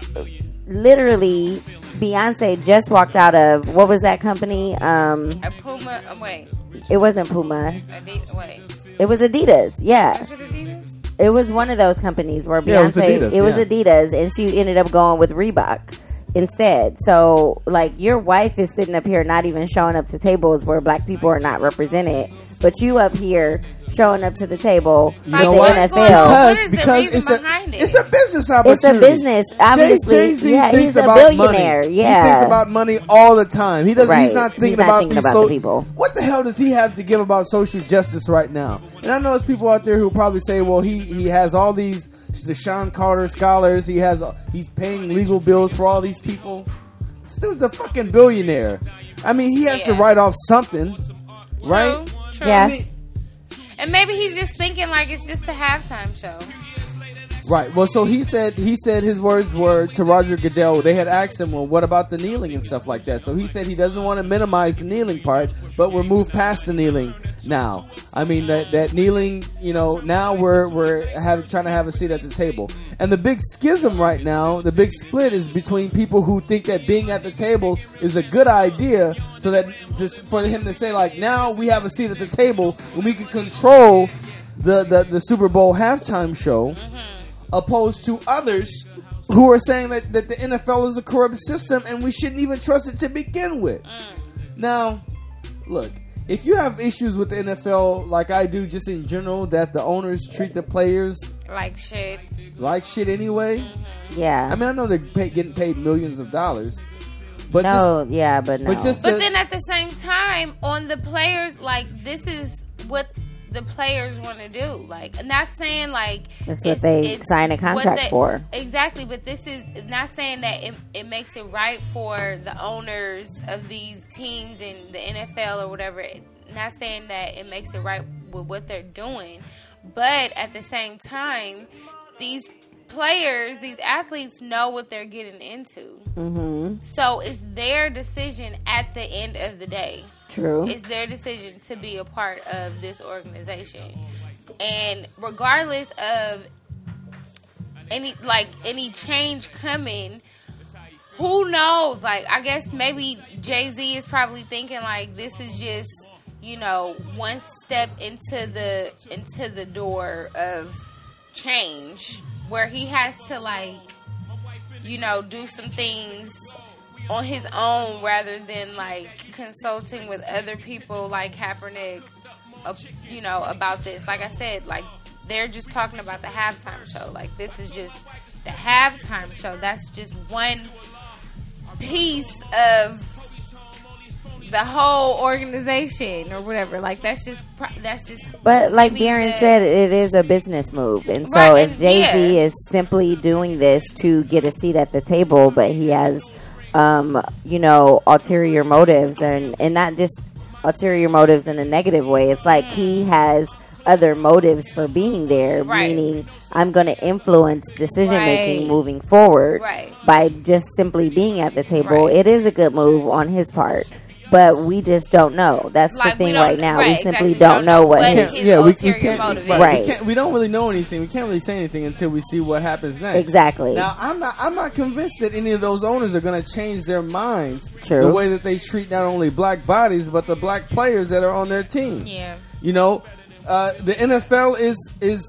literally Beyonce just walked out of what was that company? Um, a Puma. Uh, wait, it wasn't Puma. Adidas, wait, It was Adidas. Yeah, is it Adidas? it was one of those companies where Yeah, it was Beyonce. Adidas, it was yeah. Adidas, and she ended up going with Reebok instead. So, like, your wife is sitting up here not even showing up to tables where black people are not represented, but you up here showing up to the table with Like, the what's going on? NFL. What is the it's a, behind it? it's a business It's a business, obviously. Jay Z yeah, thinks he's a about billionaire. Money. Yeah, he thinks about money all the time. He doesn't. Right. He's not thinking He's not about thinking these about the people. What the hell does he have to give about social justice right now? And I know there's people out there who probably say, "Well, he he has all these the Shawn Carter scholars. He has he's paying legal bills for all these people. This dude's a fucking billionaire. I mean, he has to write off something, right? True, true. Yeah. And maybe he's just thinking like it's just a halftime show. Right. Well, so he said he said his words were to Roger Goodell. They had asked him, "Well, what about the kneeling and stuff like that?" So he said he doesn't want to minimize the kneeling part, but we're moved past the kneeling now. I mean that that kneeling, you know, now we're we're have, trying to have a seat at the table. And the big schism right now, the big split is between people who think that being at the table is a good idea, so that just for him to say like, now we have a seat at the table and we can control the the, the Super Bowl halftime show mm-hmm. Opposed to others who are saying that, that the NFL is a corrupt system and we shouldn't even trust it to begin with. Now, look, if you have issues with the NFL like I do just in general, that the owners treat the players Like shit. like shit anyway. Mm-hmm. yeah. I mean, I know they're pay, getting paid millions of dollars, but no, yeah, but no. just, but just But the- then at the same time, on the players, like this is what the players want to do. Like, not saying like That's what they sign a contract they- for. Exactly, but this is not saying that it, it makes it right for the owners of these teams in the NFL or whatever. Not saying that it makes it right with what they're doing, but at the same time, these players, these athletes know what they're getting into. mm-hmm. So it's their decision at the end of the day. True. It's their decision to be a part of this organization. And regardless of any like any change coming, who knows? Like I guess maybe Jay-Z is probably thinking like this is just, you know, one step into the into the door of change where he has to like you know, do some things on his own rather than like consulting with other people like Kaepernick, uh, you know, about this. Like I said, like they're just talking about the halftime show. Like this is just the halftime show. That's just one piece of the whole organization or whatever. Like that's just that's just. But like Darren said, it is a business move, and so Right, if Jay Z yeah. is simply doing this to get a seat at the table, but he has, um, you know, ulterior motives, and and not just ulterior motives in a negative way. It's like he has other motives for being there, Right. meaning I'm going to influence decision making Right. moving forward Right. by just simply being at the table. It is a good move on his part. But we just don't know. That's Like, the thing right now. right, we simply We don't don't know know what what his his yeah, we, we can't, motive right, Right. We, can't, we don't really know anything. We can't really say anything until we see what happens next. Exactly. Now, I'm not. I'm not convinced that any of those owners are going to change their minds. True. The way that they treat not only black bodies but the black players that are on their team. Yeah. You know, uh, the NFL is is.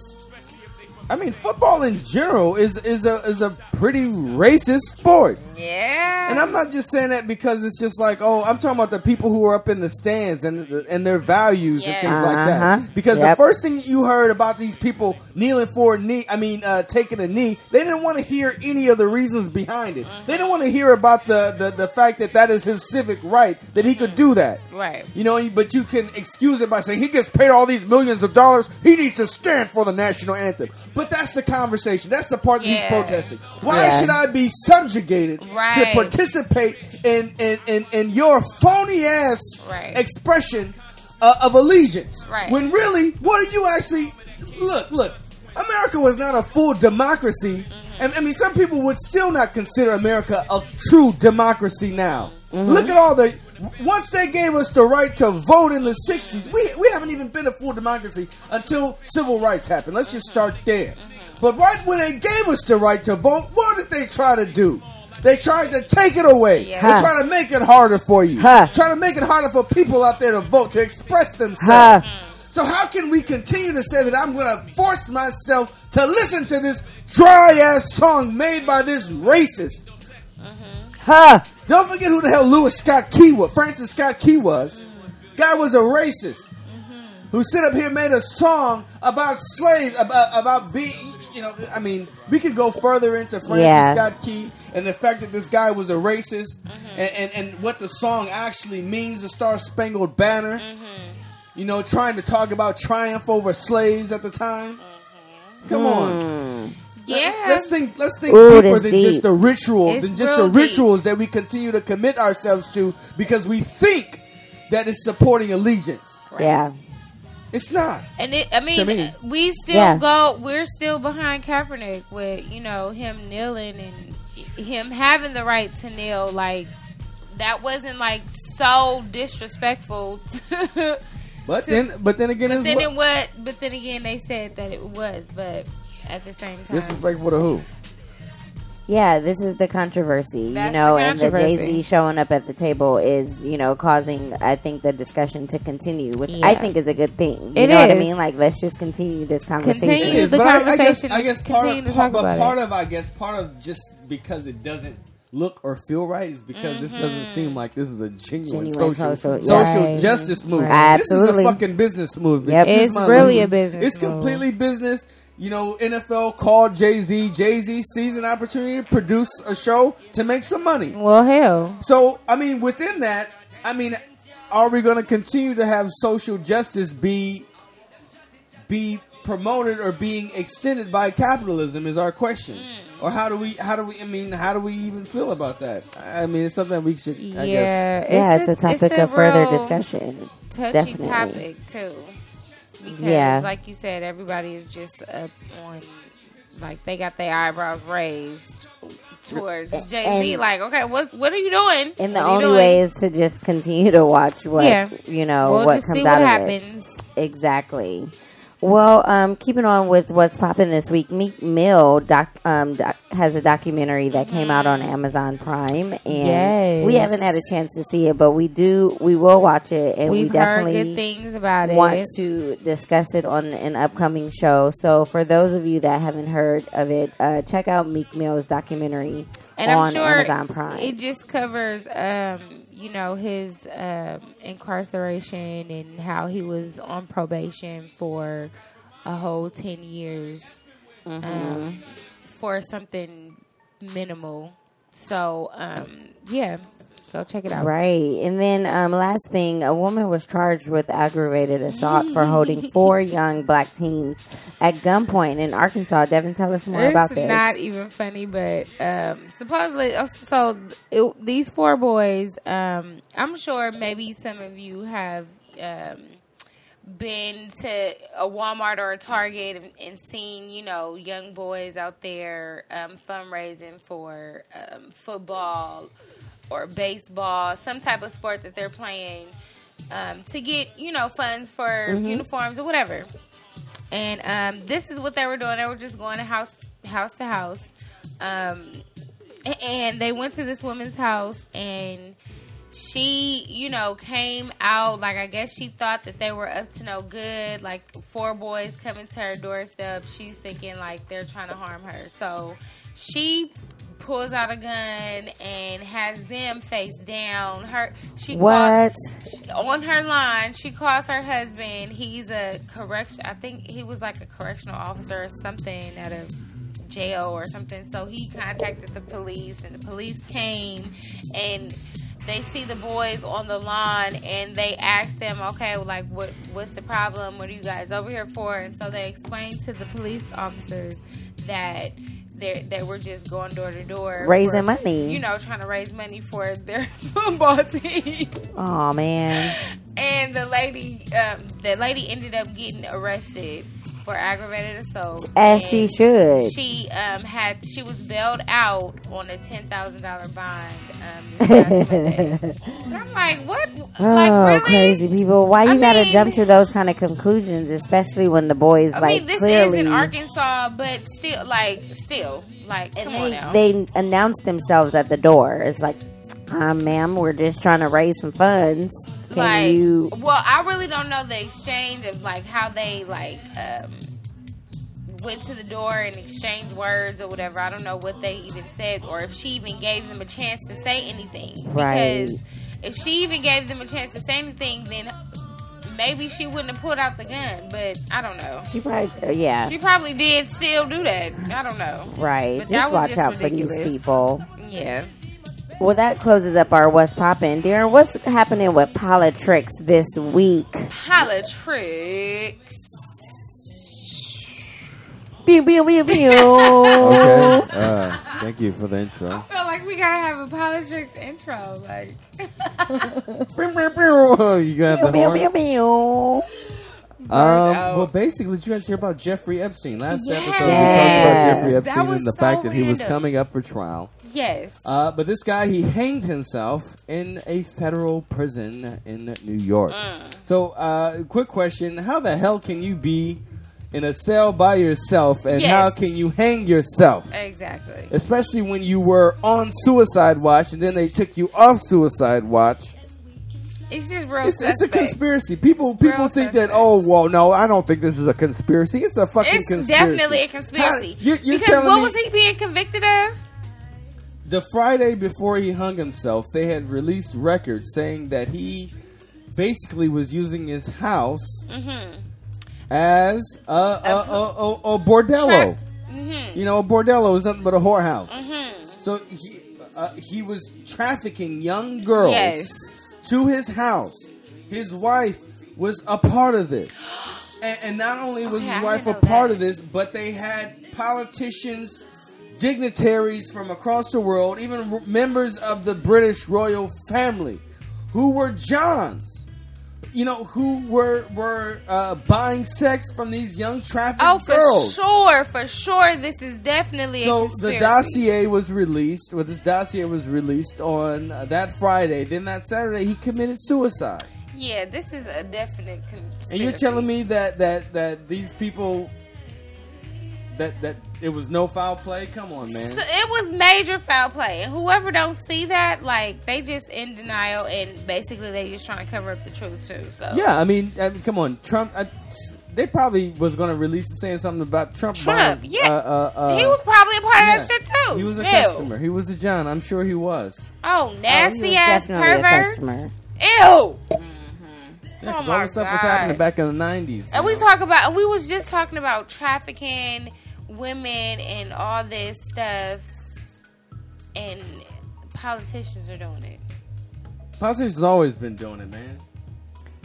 I mean, football in general is is a is a pretty racist sport. Yeah. And I'm not just saying that because it's just like, oh, I'm talking about the people who are up in the stands and and their values Yeah. and things like Uh-huh. that. Because Yep. the first thing you heard about these people kneeling for a knee, I mean, uh, taking a knee, they didn't want to hear any of the reasons behind it. They didn't want to hear about the, the the fact that that is his civic right that he could do that. Right. You know, but you can excuse it by saying he gets paid all these millions of dollars. He needs to stand for the national anthem. But that's the conversation. That's the part that he's protesting. Why Yeah. should I be subjugated to participate in in, in, in your phony ass Right. expression uh, of allegiance? Right. When really, what are you actually? Look, look. America was not a full democracy. Mm-hmm. And I mean, some people would still not consider America a true democracy now. Mm-hmm. Look at all the. Once they gave us the right to vote in the 60s, we, we haven't even been a full democracy until civil rights happened. Let's just start there. But right when they gave us the right to vote, what did they try to do? They tried to take it away. Yeah. They Huh. try to make it harder for you. Huh. Try to make it harder for people out there to vote, to express Huh. themselves. So how can we continue to say that I'm going to force myself to listen to this dry ass song made by this racist? Huh. Don't forget who the hell Lewis Scott Key was. Francis Scott Key was. Guy was a racist who stood up here and made a song about slaves, about about being. You know, I mean, we could go further into Francis Yeah. Scott Key and the fact that this guy was a racist, mm-hmm. and, and and what the song actually means, the Star Spangled Banner. Mm-hmm. You know, trying to talk about triumph over slaves at the time. Mm-hmm. Come on. Hmm. Yeah. Let's think. Let's think Ooh, deeper than deep. just a ritual, It's than just real the deep. rituals that we continue to commit ourselves to because we think that it's supporting allegiance. Yeah. It's not. And it, I mean, me. we still Yeah. go. We're still behind Kaepernick with you know him kneeling and him having the right to kneel. Like that wasn't like so disrespectful. to- But To- then, but then again, but then what- it was. But then again, they said that it was. But at the same time, disrespectful to who? Yeah, this is the controversy, you know, the and the Jay. Z showing up at the table is, you know, causing, I think, the discussion to continue, which I think is a good thing. You It know what I mean? Like, let's just continue this conversation. Continue. The but I, I guess, conversation I guess part continue of, to part, talk but part it. of, I guess, part of just because it doesn't look or feel right is because this doesn't mm-hmm. seem like this is a genuine, Genuine social social- social, Right. justice move. Right. This Absolutely. is a fucking business move. Yep. Excuse It's really language. a business It's move. completely business. You know, NFL called Jay Z. Jay Z sees an opportunity to produce a show to make some money. well, hell, So, I mean, within that, I mean, are we going to continue to have social justice be be promoted or being extended by capitalism? Is our question, mm. or how do we? How do we? I mean, how do we even feel about that? I mean, it's something we should. I guess. yeah, yeah, it's, a topic of further discussion. Touchy Definitely. topic too, because Yeah. like you said, everybody is just up on like they got their eyebrows raised towards Jay Z. Like, okay, what what are you doing? And the What only doing? way is to just continue to watch what, Yeah. you know, we'll what comes see out what of it. happens. Exactly. Well, um, keeping on with what's popping this week, Meek Mill doc, um, doc, has a documentary that came out on Amazon Prime, and we haven't had a chance to see it, but we do. We will watch it, and We've we definitely things about it. want to discuss it on an upcoming show. So, for those of you that haven't heard of it, uh, check out Meek Mill's documentary and on I'm sure Amazon Prime. it just covers, um, you know, his um, incarceration and how he was on probation for a whole ten years Mm-hmm. um, for something minimal. So, um, yeah, go check it out. Right. And then um, last thing, a woman was charged with aggravated assault for holding four young black teens at gunpoint in Arkansas. Devin, tell us more it's about this. not even funny, but um, supposedly, oh, so it, these four boys. Um, I'm sure maybe some of you have um, been to a Walmart or a Target and, and seen, you know, young boys out there um, fundraising for um, football or baseball, some type of sport that they're playing um, to get, you know, funds for uniforms or whatever. And um, this is what they were doing. They were just going to house house to house. Um, and they went to this woman's house and she, you know, came out like I guess she thought that they were up to no good. Like four boys coming to her doorstep. She's thinking like they're trying to harm her. So she pulls out a gun and has them face down. Her she What? calls- on her line. She calls her husband. He's a correction. I think he was like a correctional officer or something at a jail or something. So he contacted the police, and the police came and they see the boys on the lawn and they ask them, okay, like what what's the problem? What are you guys over here for? And so they explained to the police officers that they they were just going door to door Raising for, money. You know, trying to raise money for their football team. Oh man. And the lady, um, the lady ended up getting arrested for aggravated assault. As And she should. She um, had she was bailed out on a ten thousand dollar bond. Um, this past Monday. I'm like, what? Oh, like really? crazy people! Why you I gotta mean- jump to those kind of conclusions, especially when the boys I like mean, this clearly is in Arkansas, but still, like, still, like, come on they, now. they announced themselves at the door. It's like, um, ma'am, we're just trying to raise some funds. Can like, you? well, I really don't know the exchange of like how they like um, went to the door and exchanged words or whatever. I don't know what they even said or if she even gave them a chance to say anything. Right. Because if she even gave them a chance to say anything, then maybe she wouldn't have pulled out the gun. But I don't know. She probably, yeah, She probably did still do that. I don't know. right. But Just watch just out for these people. Yeah. Well, that closes up our What's Poppin'. Darren, what's happening with politics this week? Politics. Pew, pew, pew, pew. Okay. Uh, thank you for the intro. I feel like we gotta have a politics intro. Like, you got the Pew, pew, horn. pew. Um, well, basically, did you guys hear about Jeffrey Epstein? Last Yes. episode, we talked about Jeffrey That Epstein was and the so fact that he was random. coming up for trial. yes. Uh, but this guy, he hanged himself in a federal prison in New York. Mm. So, uh, quick question: How the hell can you be in a cell by yourself, and Yes. how can you hang yourself? Exactly. Especially when you were on suicide watch, and then they took you off suicide watch. It's just real. It's, it's a conspiracy. People It's people think that oh well no I don't think this is a conspiracy. It's a fucking It's conspiracy. definitely a conspiracy. How- you're, you're because what was he being convicted of? the Friday before he hung himself, they had released records saying that he basically was using his house Mm-hmm. As a a, a, a, a bordello. Mm-hmm. You know, a bordello is nothing but a whorehouse. Mm-hmm. So he uh, he was trafficking young girls Yes. to his house. His wife was a part of this. And, and not only was Okay, his wife a part that. of this, but they had politicians, dignitaries from across the world, even r- members of the British royal family, who were Johns. You know, who were were uh, buying sex from these young trafficked Oh, for sure, for sure. This is definitely a So the dossier was released. Well, this dossier was released on uh, that Friday. Then that Saturday, he committed suicide. Yeah, this is a definite conspiracy. And you're telling me that that that these people that that it was no foul play? Come on, man. So it was major foul play, and whoever don't see that, like they just in denial, and basically they just trying to cover up the truth too. So Yeah, I mean, I mean come on, Trump. I, they probably was going to release saying something about Trump. Trump, buying, yeah. uh, uh, uh, he was probably a part of that shit too. He was a Ew. customer. He was a John. I'm sure he was. Oh, Oh, nasty was ass definitely a pervert. customer. Ew. Yeah, 'cause Oh all my the stuff was happening back in the 90s. And you we know? talk about, we was just talking about trafficking women and all this stuff, and politicians are doing it. Politicians always been doing it, man.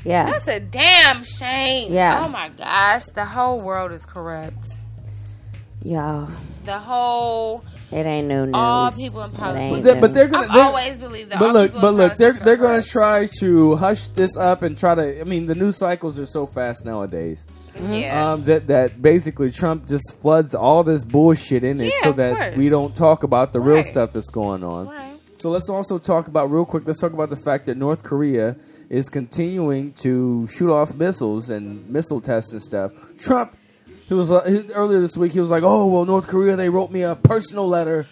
Yeah. That's a damn shame. Yeah. Oh my gosh, the whole world is corrupt. Yeah. The whole It ain't no news. all people in politics. But they, but they're gonna- I've they're- always believed that. But all look, people but in look, they're they're are going to try to hush this up and try to. I mean, the news cycles are so fast nowadays. Yeah. Um, that that basically Trump just floods all this bullshit in it Yeah, so that course. we don't talk about the real Right. stuff that's going on. Right. So let's also talk about real quick. Let's talk about the fact that North Korea is continuing to shoot off missiles and missile tests and stuff. Trump, he was uh, he- earlier this week. He was like, "Oh well, North Korea they wrote me a personal letter."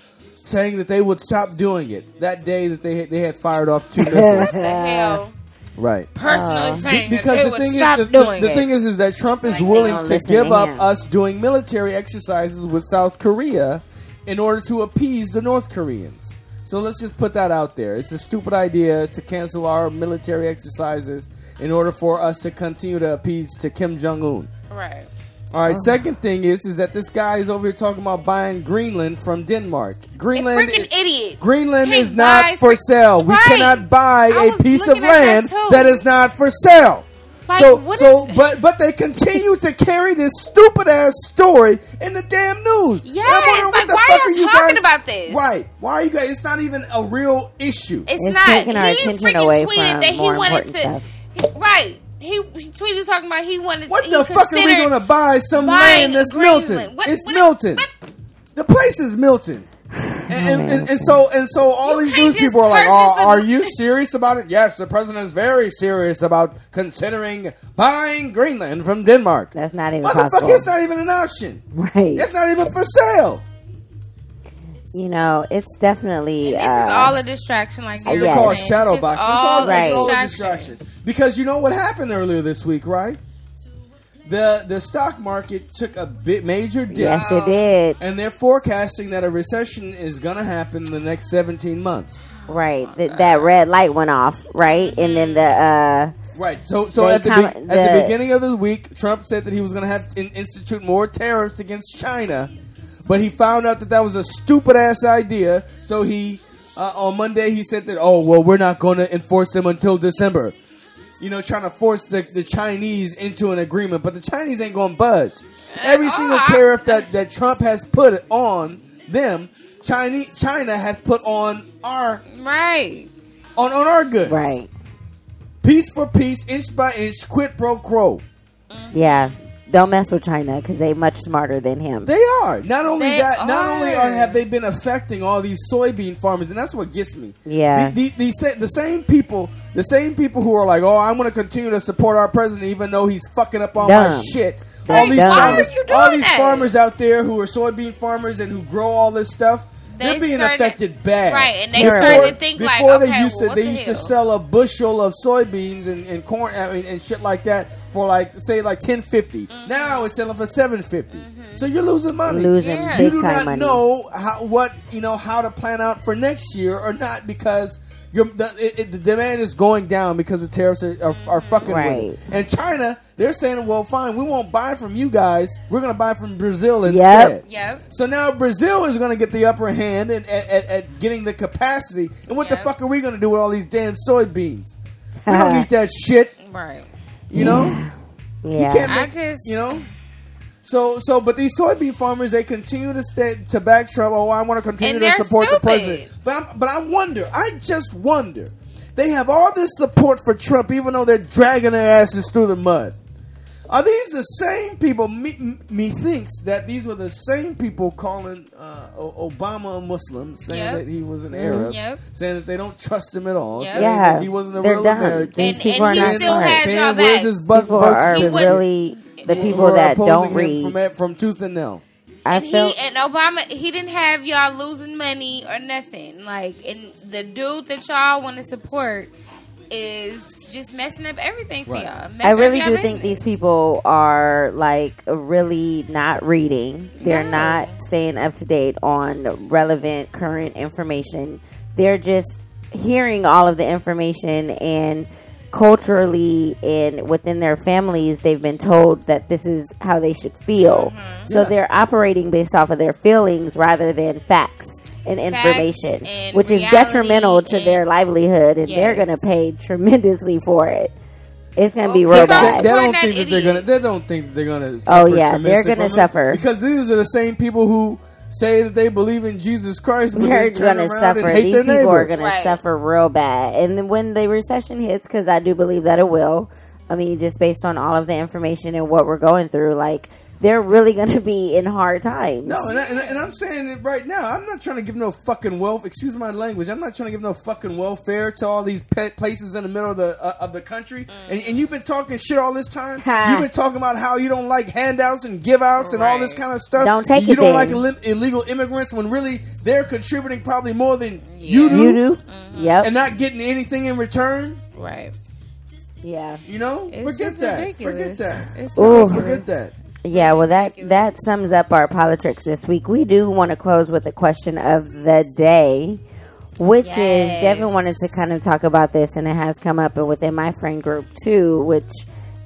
Saying that they would stop doing it that day that they they had fired off two missiles, the hell? Right? Personally saying that because they the would thing stop is, the, the- doing the it. thing is, is that Trump is Like, willing to give to up us doing military exercises with South Korea in order to appease the North Koreans. So let's just put that out there. It's a stupid idea to cancel our military exercises in order for us to continue to appease to Kim Jong Un. right. All right. Oh. Second thing is, is that this guy is over here talking about buying Greenland from Denmark. Greenland, freaking idiot. Greenland Can't is not buy for fr- sale. We Right. cannot buy I a was piece of looking at that land too. that is not for sale. Like, so, what so, is- but, but they continue to carry this stupid ass story in the damn news. And I'm Yes, wondering, like, why are y'all talking about this? Right? Why are you guys? It's not even a real issue. It's, It's not. taking our he attention freaking away tweeted from that he more wanted important to. stuff. right. He, he tweeted talking about he wanted. what the fuck are we going to buy some land that's Greenland. Milton? What- it's what- Milton. what- The place is Milton. And, and, and, and so and so all You these news people are like, oh, the- are you serious about it? Yes, the president is very serious about considering buying Greenland from Denmark. That's not even Motherfucker, possible. it's not even an option. Right. It's not even for sale. You know, it's definitely. This uh, is all a distraction, like Oh, you're they Yes. call it shadow It's box. It's all all, it's all a distraction. distraction. Because you know what happened earlier this week, right? The the stock market took a bit major dip. yes, it did. And they're forecasting that a recession is going to happen in the next 17 months. Right. Th- that red light went off. Right, and then the. uh Right. So, so They at the, com- be- at the- the beginning of the week, Trump said that he was going to have to in- institute more tariffs against China, but he found out that that was a stupid ass idea. So he uh, on Monday he said that oh well we're not going to enforce them until December. You know, trying to force the, the Chinese into an agreement, but the Chinese ain't going to budge. Every oh, single I- tariff that, that Trump has put on them, China China has put on our Right. on, on our goods. right. Piece for piece, inch by inch, quid pro quo. Yeah. Don't mess with China because they much smarter than him. They are. Not only They that, not only are. are have they been affecting all these soybean farmers, and that's what gets me. Yeah. the, the, the, sa- the same people, the same people who are like, "Oh, I'm going to continue to support our president, even though he's fucking up all my Dumb. shit." They're all these dumb. farmers, Why are you doing all these that? farmers out there who are soybean farmers and who grow all this stuff, They they're being started- affected bad. Right, and they Terrible. started to think like, before okay, they used well, to what they the used hell? to sell a bushel of soybeans and, and corn I mean, and shit like that for like say like ten Mm-hmm. Now it's selling for seven So you're losing money. Losing Yeah. big you do time not money. know how what you know how to plan out for next year or not because your the, it, it- the demand is going down because the tariffs are, are, are fucking with Right. it. And China, they're saying, well, fine, we won't buy from you guys. We're going to buy from Brazil Yep. instead. Yep. So now Brazil is going to get the upper hand at, at, at, at getting the capacity. And what the fuck are we going to do with all these damn soybeans? We don't need that shit, Right. you know. Yeah. You can't I make, just- you know. So, so, but these soybean farmers, they continue to stay to back Trump. Oh, I want to continue to they're support the president. But, I'm, but I wonder. I just wonder. They have all this support for Trump, even though they're dragging their asses through the mud. Are these the same people? Me, me thinks that these were the same people calling uh, Obama a Muslim, saying Yep. that he was an Arab, Yep. saying that they don't trust him at all, Yep. saying Yeah. that he wasn't a They're real dumb. American. These And- people and are he not still smart. had Saying, y'all where's back. his birth, people birth are He certificate? wouldn't- really the Who people are that don't read. from, from tooth and nail. I And he and Obama, he didn't have y'all losing money or nothing. Like, and the dude that y'all want to support is just messing up everything for Right. y'all. I Messing up really y'all do think these people are like really not reading. They're No. not staying up to date on relevant current information. They're just hearing all of the information and culturally and within their families they've been told that this is how they should feel. So Yeah. they're operating based off of their feelings rather than facts and Facts information, and which is detrimental to their livelihood and they're going to pay tremendously for it. It's going to be Well, real people- They, they don't think that that they're gonna. They don't think that they're gonna. Oh, yeah, they're gonna suffer. because these are the same people who say that they believe in Jesus Christ, but They're they going to suffer. These people neighbor. are going to suffer real bad. And then when the recession hits, because I do believe that it will, I mean, just based on all of the information and what we're going through, like, they're really going to be in hard times. No, and, I, and, I- and I'm saying it right now. I'm not trying to give no fucking wealth. Excuse my language. I'm not trying to give no fucking welfare to all these pet places in the middle of the uh, of the country. And, and you've been talking shit all this time. You've been talking about how you don't like handouts and give outs and all this kind of stuff. Don't take you it don't then. like illi- illegal immigrants when really they're contributing probably more than you do, You do? Yep. and not getting anything in return. Right. yeah. You know, It's forget just that. ridiculous. Forget that. It's Ooh. Forget that. Yeah, well, that that sums up our politics this week. We do want to close with the question of the day, which is Yes. Devin wanted to kind of talk about this, and it has come up within my friend group too, which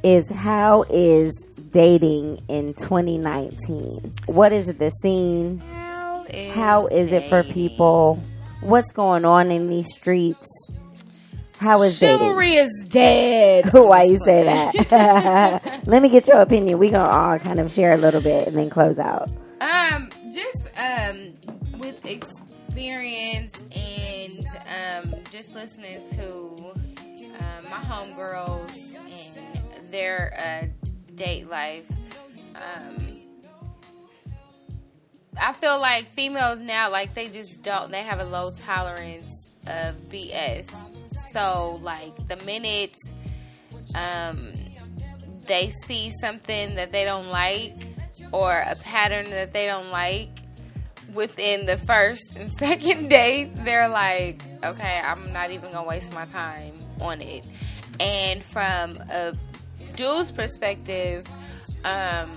is how is dating in 2019? What is it the scene? How is, How is it for people? What's going on in these streets? How is dating? Chivalry is dead. Why you say that? Let me get your opinion. We gonna all kind of share a little bit and then close out. Um, just um, with experience and um, just listening to um, my homegirls and their uh, date life. Um, I feel like females now, like they just don't. They have a low tolerance of BS. So, like the minute um, they see something that they don't like or a pattern that they don't like within the first and second date, they're like, okay, I'm not even gonna waste my time on it. And from a dude's perspective, um,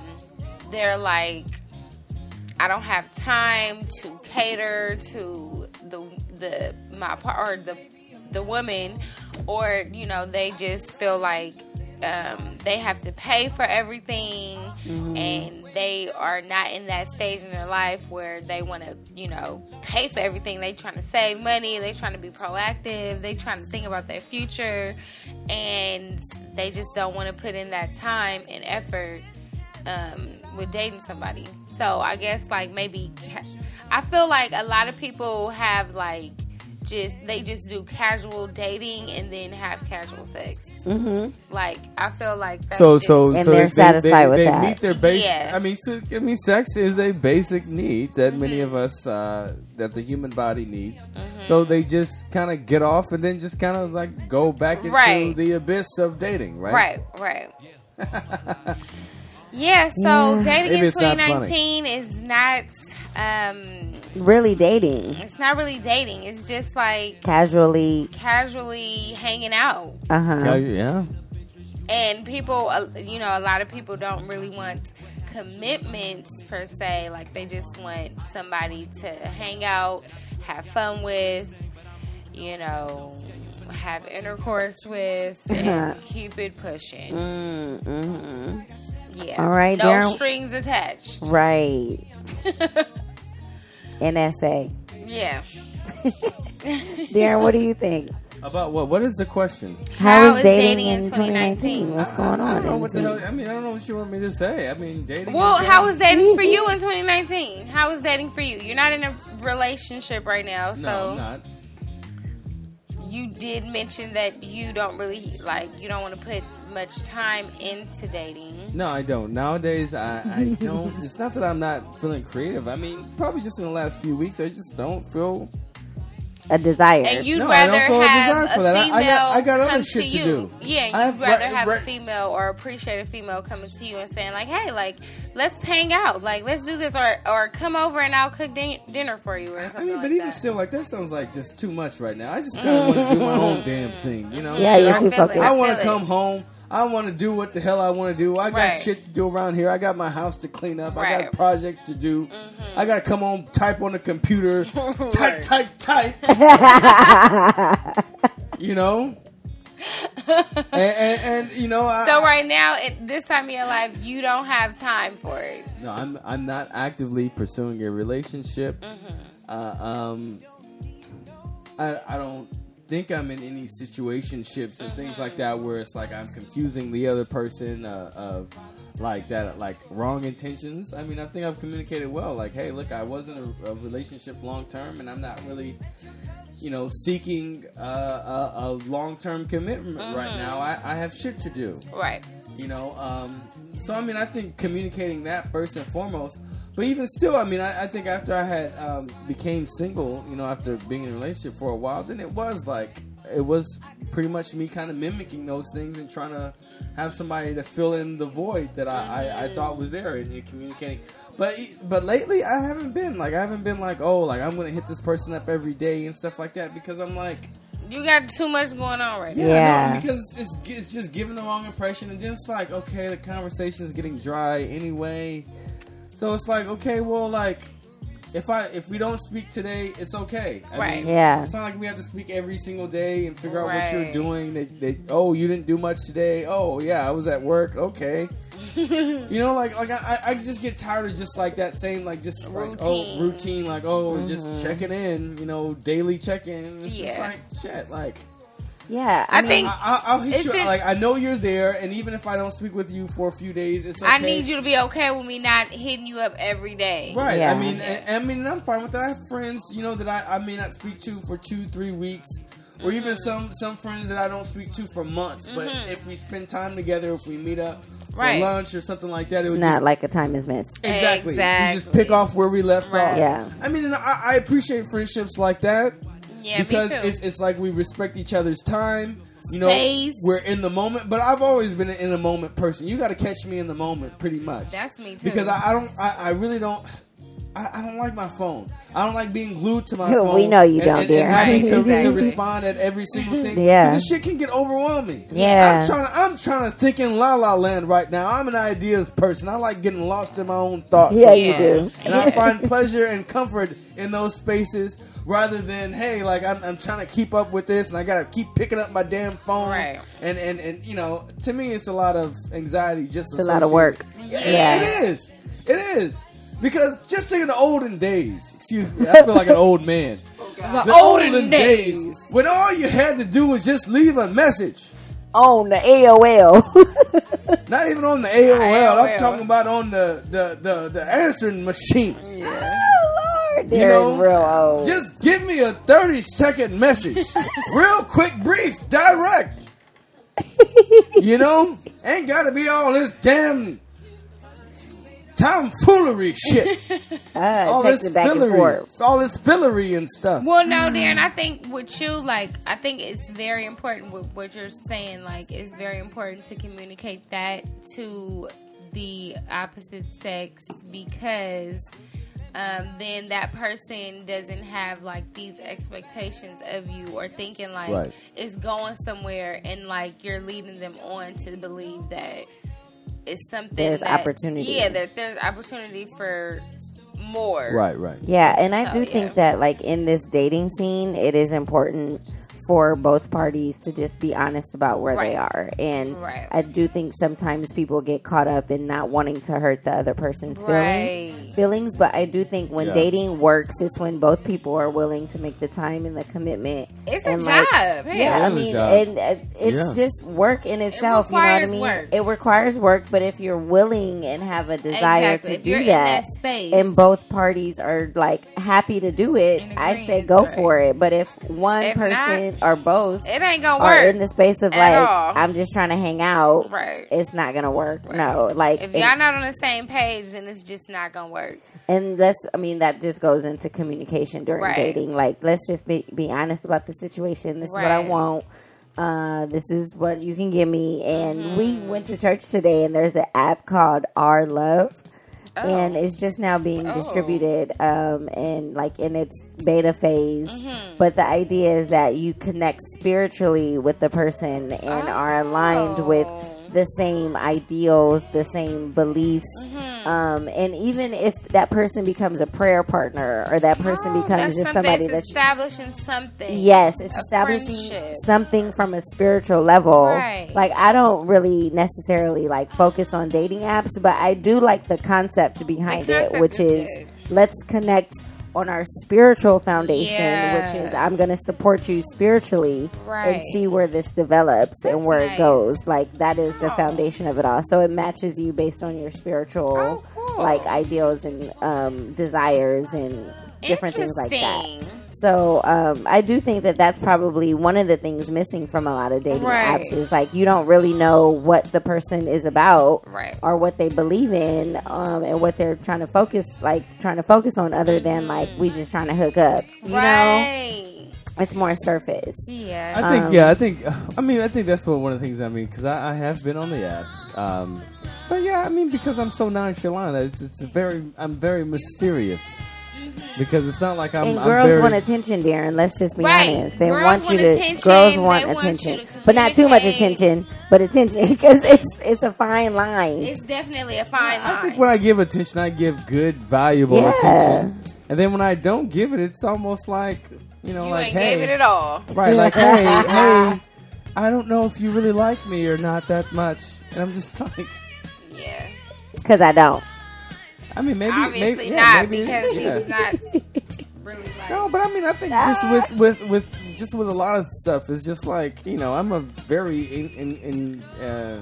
they're like, I don't have time to cater to the the my part or the the woman, or you know they just feel like um, they have to pay for everything, and they are not in that stage in their life where they want to you know pay for everything. They trying to save money. They trying to be proactive. They trying to think about their future, and they just don't want to put in that time and effort um, with dating somebody. So I guess like maybe I feel like a lot of people have like just they just do casual dating and then have casual sex. Mm-hmm. Like I feel like that's So, just, so, And so they're they- satisfied they, with they that. meet their basic. Yeah. I mean, so, I mean, sex is a basic need that many Mm-hmm. of us uh, that the human body needs. So they just kind of get off and then just kind of like go back into Right. the abyss of dating, right? right, right. yeah. So Yeah. dating Maybe in it's not 2019 is not. Um, Really dating, it's not really dating. It's just like casually. casually hanging out. Uh huh. Yeah, yeah. and people uh, you know a lot of people don't really want commitments per se like they just want somebody to hang out have fun with you know have intercourse with and keep it pushing Mm-hmm. yeah All right, no Darren. strings attached Right. NSA. yeah Darren, what do you think? About what? What is the question? How, How is is dating, dating in in 2019? 2019? What's going I on? don't know what the the hell. I mean, I don't know what you want me to say. I mean, dating. well is- how was dating for you in 2019 how was dating for you you're not in a relationship right now so No, I'm not. you did mention that you don't really like you don't want to put much time into dating. No, I don't. Nowadays, I, I don't. it's not that I'm not feeling creative. I mean, probably just in the last few weeks, I just don't feel. A desire. And you'd No, I don't rather feel a have desire for a that. I- I female got- I got other come shit to to you. do. Yeah, I you'd have- rather right- have right- a female or appreciate a female coming to you and saying like, "Hey, like, let's hang out. Like, let's do this, or or come over and I'll cook din- dinner for you, or something I mean, like but even that." still, like that sounds like just too much right now. I just kind of want to do my own damn thing, you know? Yeah, you're I too feel it. focused. I I want to come home. I want to do what the hell I want to do. I got Right. shit to do around here. I got my house to clean up. I Right. Mm-hmm. got projects to do. I got to come home, type on the computer, type, type, type. you know? and, and, and, you know, I, So right now, at this time of your life, you don't have time for it. No, I'm I'm not actively pursuing a relationship. Mm-hmm. Uh, um, I I don't think I'm in any situationships and things like that where it's like I'm confusing the other person uh, of like that, like wrong intentions. I mean, I think I've communicated well. Like, hey, look, I wasn't a, a relationship long term, and I'm not really, you know, seeking uh, a, a long term commitment right now. I, I have shit to do Right. you know um, so i mean i think communicating that first and foremost but even still i mean i, I think after i had um, became single you know after being in a relationship for a while then it was like it was pretty much me kind of mimicking those things and trying to have somebody to fill in the void that I, I, I thought was there and, and communicating. But but lately I haven't been like I haven't been like oh like I'm gonna hit this person up every day and stuff like that because I'm like You got too much going on right now. yeah, Yeah. because it's it's just giving the wrong impression, and then it's like, okay, the conversation is getting dry anyway. So it's like, okay, well, like if I if we don't speak today, it's okay. I Right. Yeah. It's not like we have to speak every single day and figure out what you're doing. They, they, oh, you didn't do much today. Oh, yeah, I was at work. Okay. you know, like like I, I just get tired of just like that same like just like oh Routine. routine like oh just mm-hmm. checking in. You know, daily check in. It's just Yeah. like shit. Like Yeah, I, I mean, think- I, I- I'll hit you. it- like I know you're there, and even if I don't speak with you for a few days, it's okay. I need you to be okay with me not hitting you up every day. Right. Yeah. I mean, I, I mean, I'm fine with that. I have friends, you know, that I, I may not speak to for two, three weeks, or Mm-hmm. even some some friends that I don't speak to for months. But if we spend time together, if we meet up for Right. lunch or something like that, it it's not just, like a time is missed. exactly. You just pick off where we left Right. off. Yeah. I mean, I, I appreciate friendships like that. Yeah, because me too. it's, it's like we respect each other's time. You know, Space. we're in the moment. But I've always been an in the moment person. You got to catch me in the moment, pretty much. That's me too. because I, I don't. I, I really don't. I, I don't like my phone. I don't like being glued to my We phone. We know you and- don't, and, dear. And having Right, to, to respond at every single thing. Yeah. 'Cause this shit can get overwhelming. Yeah. I'm trying to. I'm trying to think in la la land right now. I'm an ideas person. I like getting lost in my own thoughts. Yeah, you do. And I find pleasure and comfort in those spaces rather than, hey, like I'm, I'm trying to keep up with this and I gotta keep picking up my damn phone. Right. And, and, and you know, to me it's a lot of anxiety just It's a lot of work. Yeah, Yeah. It is. It is. Because just in the olden days, excuse me, I feel like an old man. the olden days. when all you had to do was just leave a message. On the AOL. Not even on the AOL. I'm talking about on the, the, the, the answering machine. oh Lord, You they're know, real old. Just give me a 30 second message. Real quick, brief, direct. you know? Ain't gotta be all this damn tomfoolery shit. uh, all this it back fillery. All this fillery and stuff. Well, no, Darren. I think with you, like, I think it's very important with what you're saying. Like, it's very important to communicate that to the opposite sex because um, then that person doesn't have like these expectations of you or thinking like Right. it's going somewhere and like you're leading them on to believe that it's something There's that- opportunity. Yeah, that there's opportunity for more. Right, right. Yeah, and I So, do yeah. think that like in this dating scene, it is important for both parties to just be honest about where they are. And Right. I do think sometimes people get caught up in not wanting to hurt the other person's Right. feelings. Feelings, but I do think when Yeah. dating works, it's when both people are willing to make the time and the commitment. It's a and, job. like, Hell. Yeah, I It is a mean, and uh, it's Yeah. just work in itself. you know what I mean? work. It requires work, but if you're willing and have a desire Exactly. to If do that, that space. and both parties are like happy to do it, I say go right. for it. But if one If person or both It ain't gonna work. in the space of like all. I'm just trying to hang out, Right. it's not gonna work. No, like If y'all not on the same page, then it's just not gonna work. and that's I mean that just goes into communication during Right. dating. Like let's just be be honest about the situation. This is what I want. Uh, this is what you can give me. And we Mm-hmm. went to church today, and there's an app called Our Love. Oh. And it's just now being distributed, um, and like in its beta phase. Mm-hmm. But the idea is that you connect spiritually with the person and are aligned with Oh. The same ideals, the same beliefs. Mm-hmm. Um, and even if that person becomes a prayer partner or that person Oh, becomes just somebody that's establishing something. Yes, it's establishing friendship. something from a spiritual level. Right. Like I don't really necessarily like focus on dating apps, but I do like the concept behind The it, which is is let's connect on our spiritual foundation, Yeah. which is I'm going to support you spiritually Right. and see where this develops That's and where nice. it goes. Like that is the Oh. foundation of it all. So it matches you based on your spiritual Oh, cool. like ideals and um, desires and different things like that. Interesting. So um, I do think that that's probably one of the things missing from a lot of dating Right. apps is like you don't really know what the person is about Right. or what they believe in um, and what they're trying to focus like trying to focus on other than like we just trying to hook up. You know, it's more surface. Yeah. I think, Um, yeah, I think, I mean, I think that's what one of the things. I mean, because I, I have been on the apps, um, but yeah, I mean, because I'm so nonchalant, it's, it's very, I'm very mysterious. Mm-hmm. Because it's not like I'm. and I'm girls very, want attention, Darren. Let's just be Right. honest. They Girls want you want to. attention. Girls They want want you attention, to but not too much attention. But attention because it's it's a fine line. It's definitely a fine line. I think when I give attention, I give good, valuable Yeah. attention. And then when I don't give it, it's almost like you know, you like ain't hey, gave it at all. right, like hey, hey, I don't know if you really like me or not that much, and I'm just like, Yeah. Because I don't. I mean, maybe, Obviously maybe, yeah, not maybe, because yeah. he's not really like. No, but I mean, I think just with with with just with a lot of stuff, it's just like you know, I'm a very in in, in uh,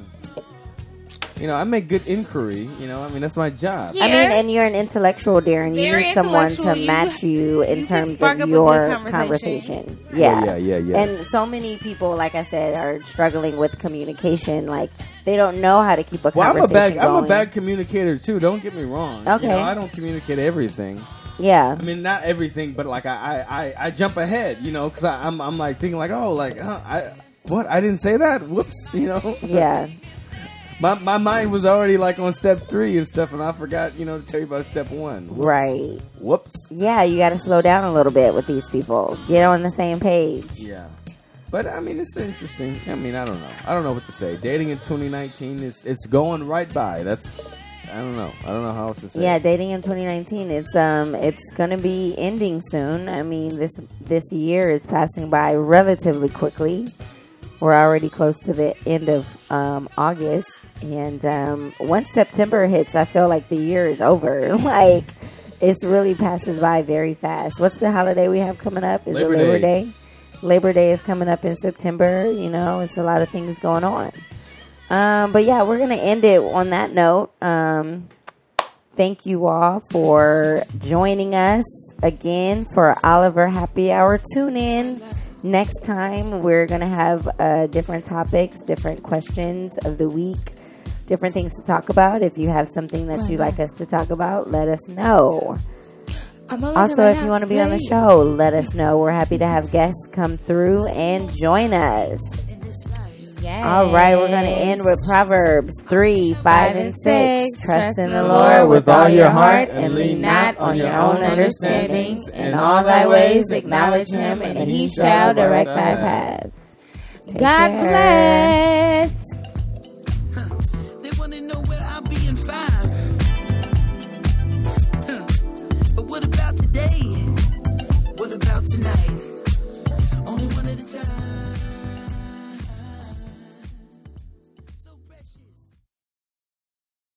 you know, I make good inquiry. You know, I mean, that's my job. Yeah. I mean, and you're an intellectual, Darren. You Very need someone to intellectual. You- match you in you terms of your conversation. conversation. Yeah. yeah, yeah, yeah. And so many people, like I said, are struggling with communication. Like they don't know how to keep a Well, I'm a conversation bad I'm a bad communicator too. Don't get me wrong. Okay. You know, I don't communicate everything. Yeah. I mean, not everything, but like I I, I, I jump ahead. You know, because I'm I'm like thinking like, oh, like huh, I what I didn't say that. Whoops. You know. Yeah. My my mind was already like on step three and stuff, and I forgot you know to tell you about step one. Whoops. Right. Whoops. Yeah, you got to slow down a little bit with these people. Get on the same page. Yeah. But I mean, it's interesting. I mean, I don't know. I don't know what to say. Dating in 2019 is it's going right by. That's I don't know. I don't know how else to say. Yeah, it. dating in 2019. It's um, it's gonna be ending soon. I mean, this this year is passing by relatively quickly. We're already close to the end of um, August, and um, once September hits, I feel like the year is over. like it's really passes by very fast. What's the holiday we have coming up? Is Labor it Labor Day. Day? Labor Day is coming up in September. You know, it's a lot of things going on. Um, but yeah, we're gonna end it on that note. Um, thank you all for joining us again for Oliver Happy Hour. Tune in next time. We're gonna have uh, different topics, different questions of the week, different things to talk about. If you have something that you'd like us to talk about, let us know. Also, if you want to be on the show, let us know. We're happy to have guests come through and join us. Yes. All right, we're going to end with Proverbs 3, 5, and 6. Trust in the Lord with all your heart and lean not on your own understandings. In all thy ways acknowledge him, and he shall direct thy path. Take God care. bless.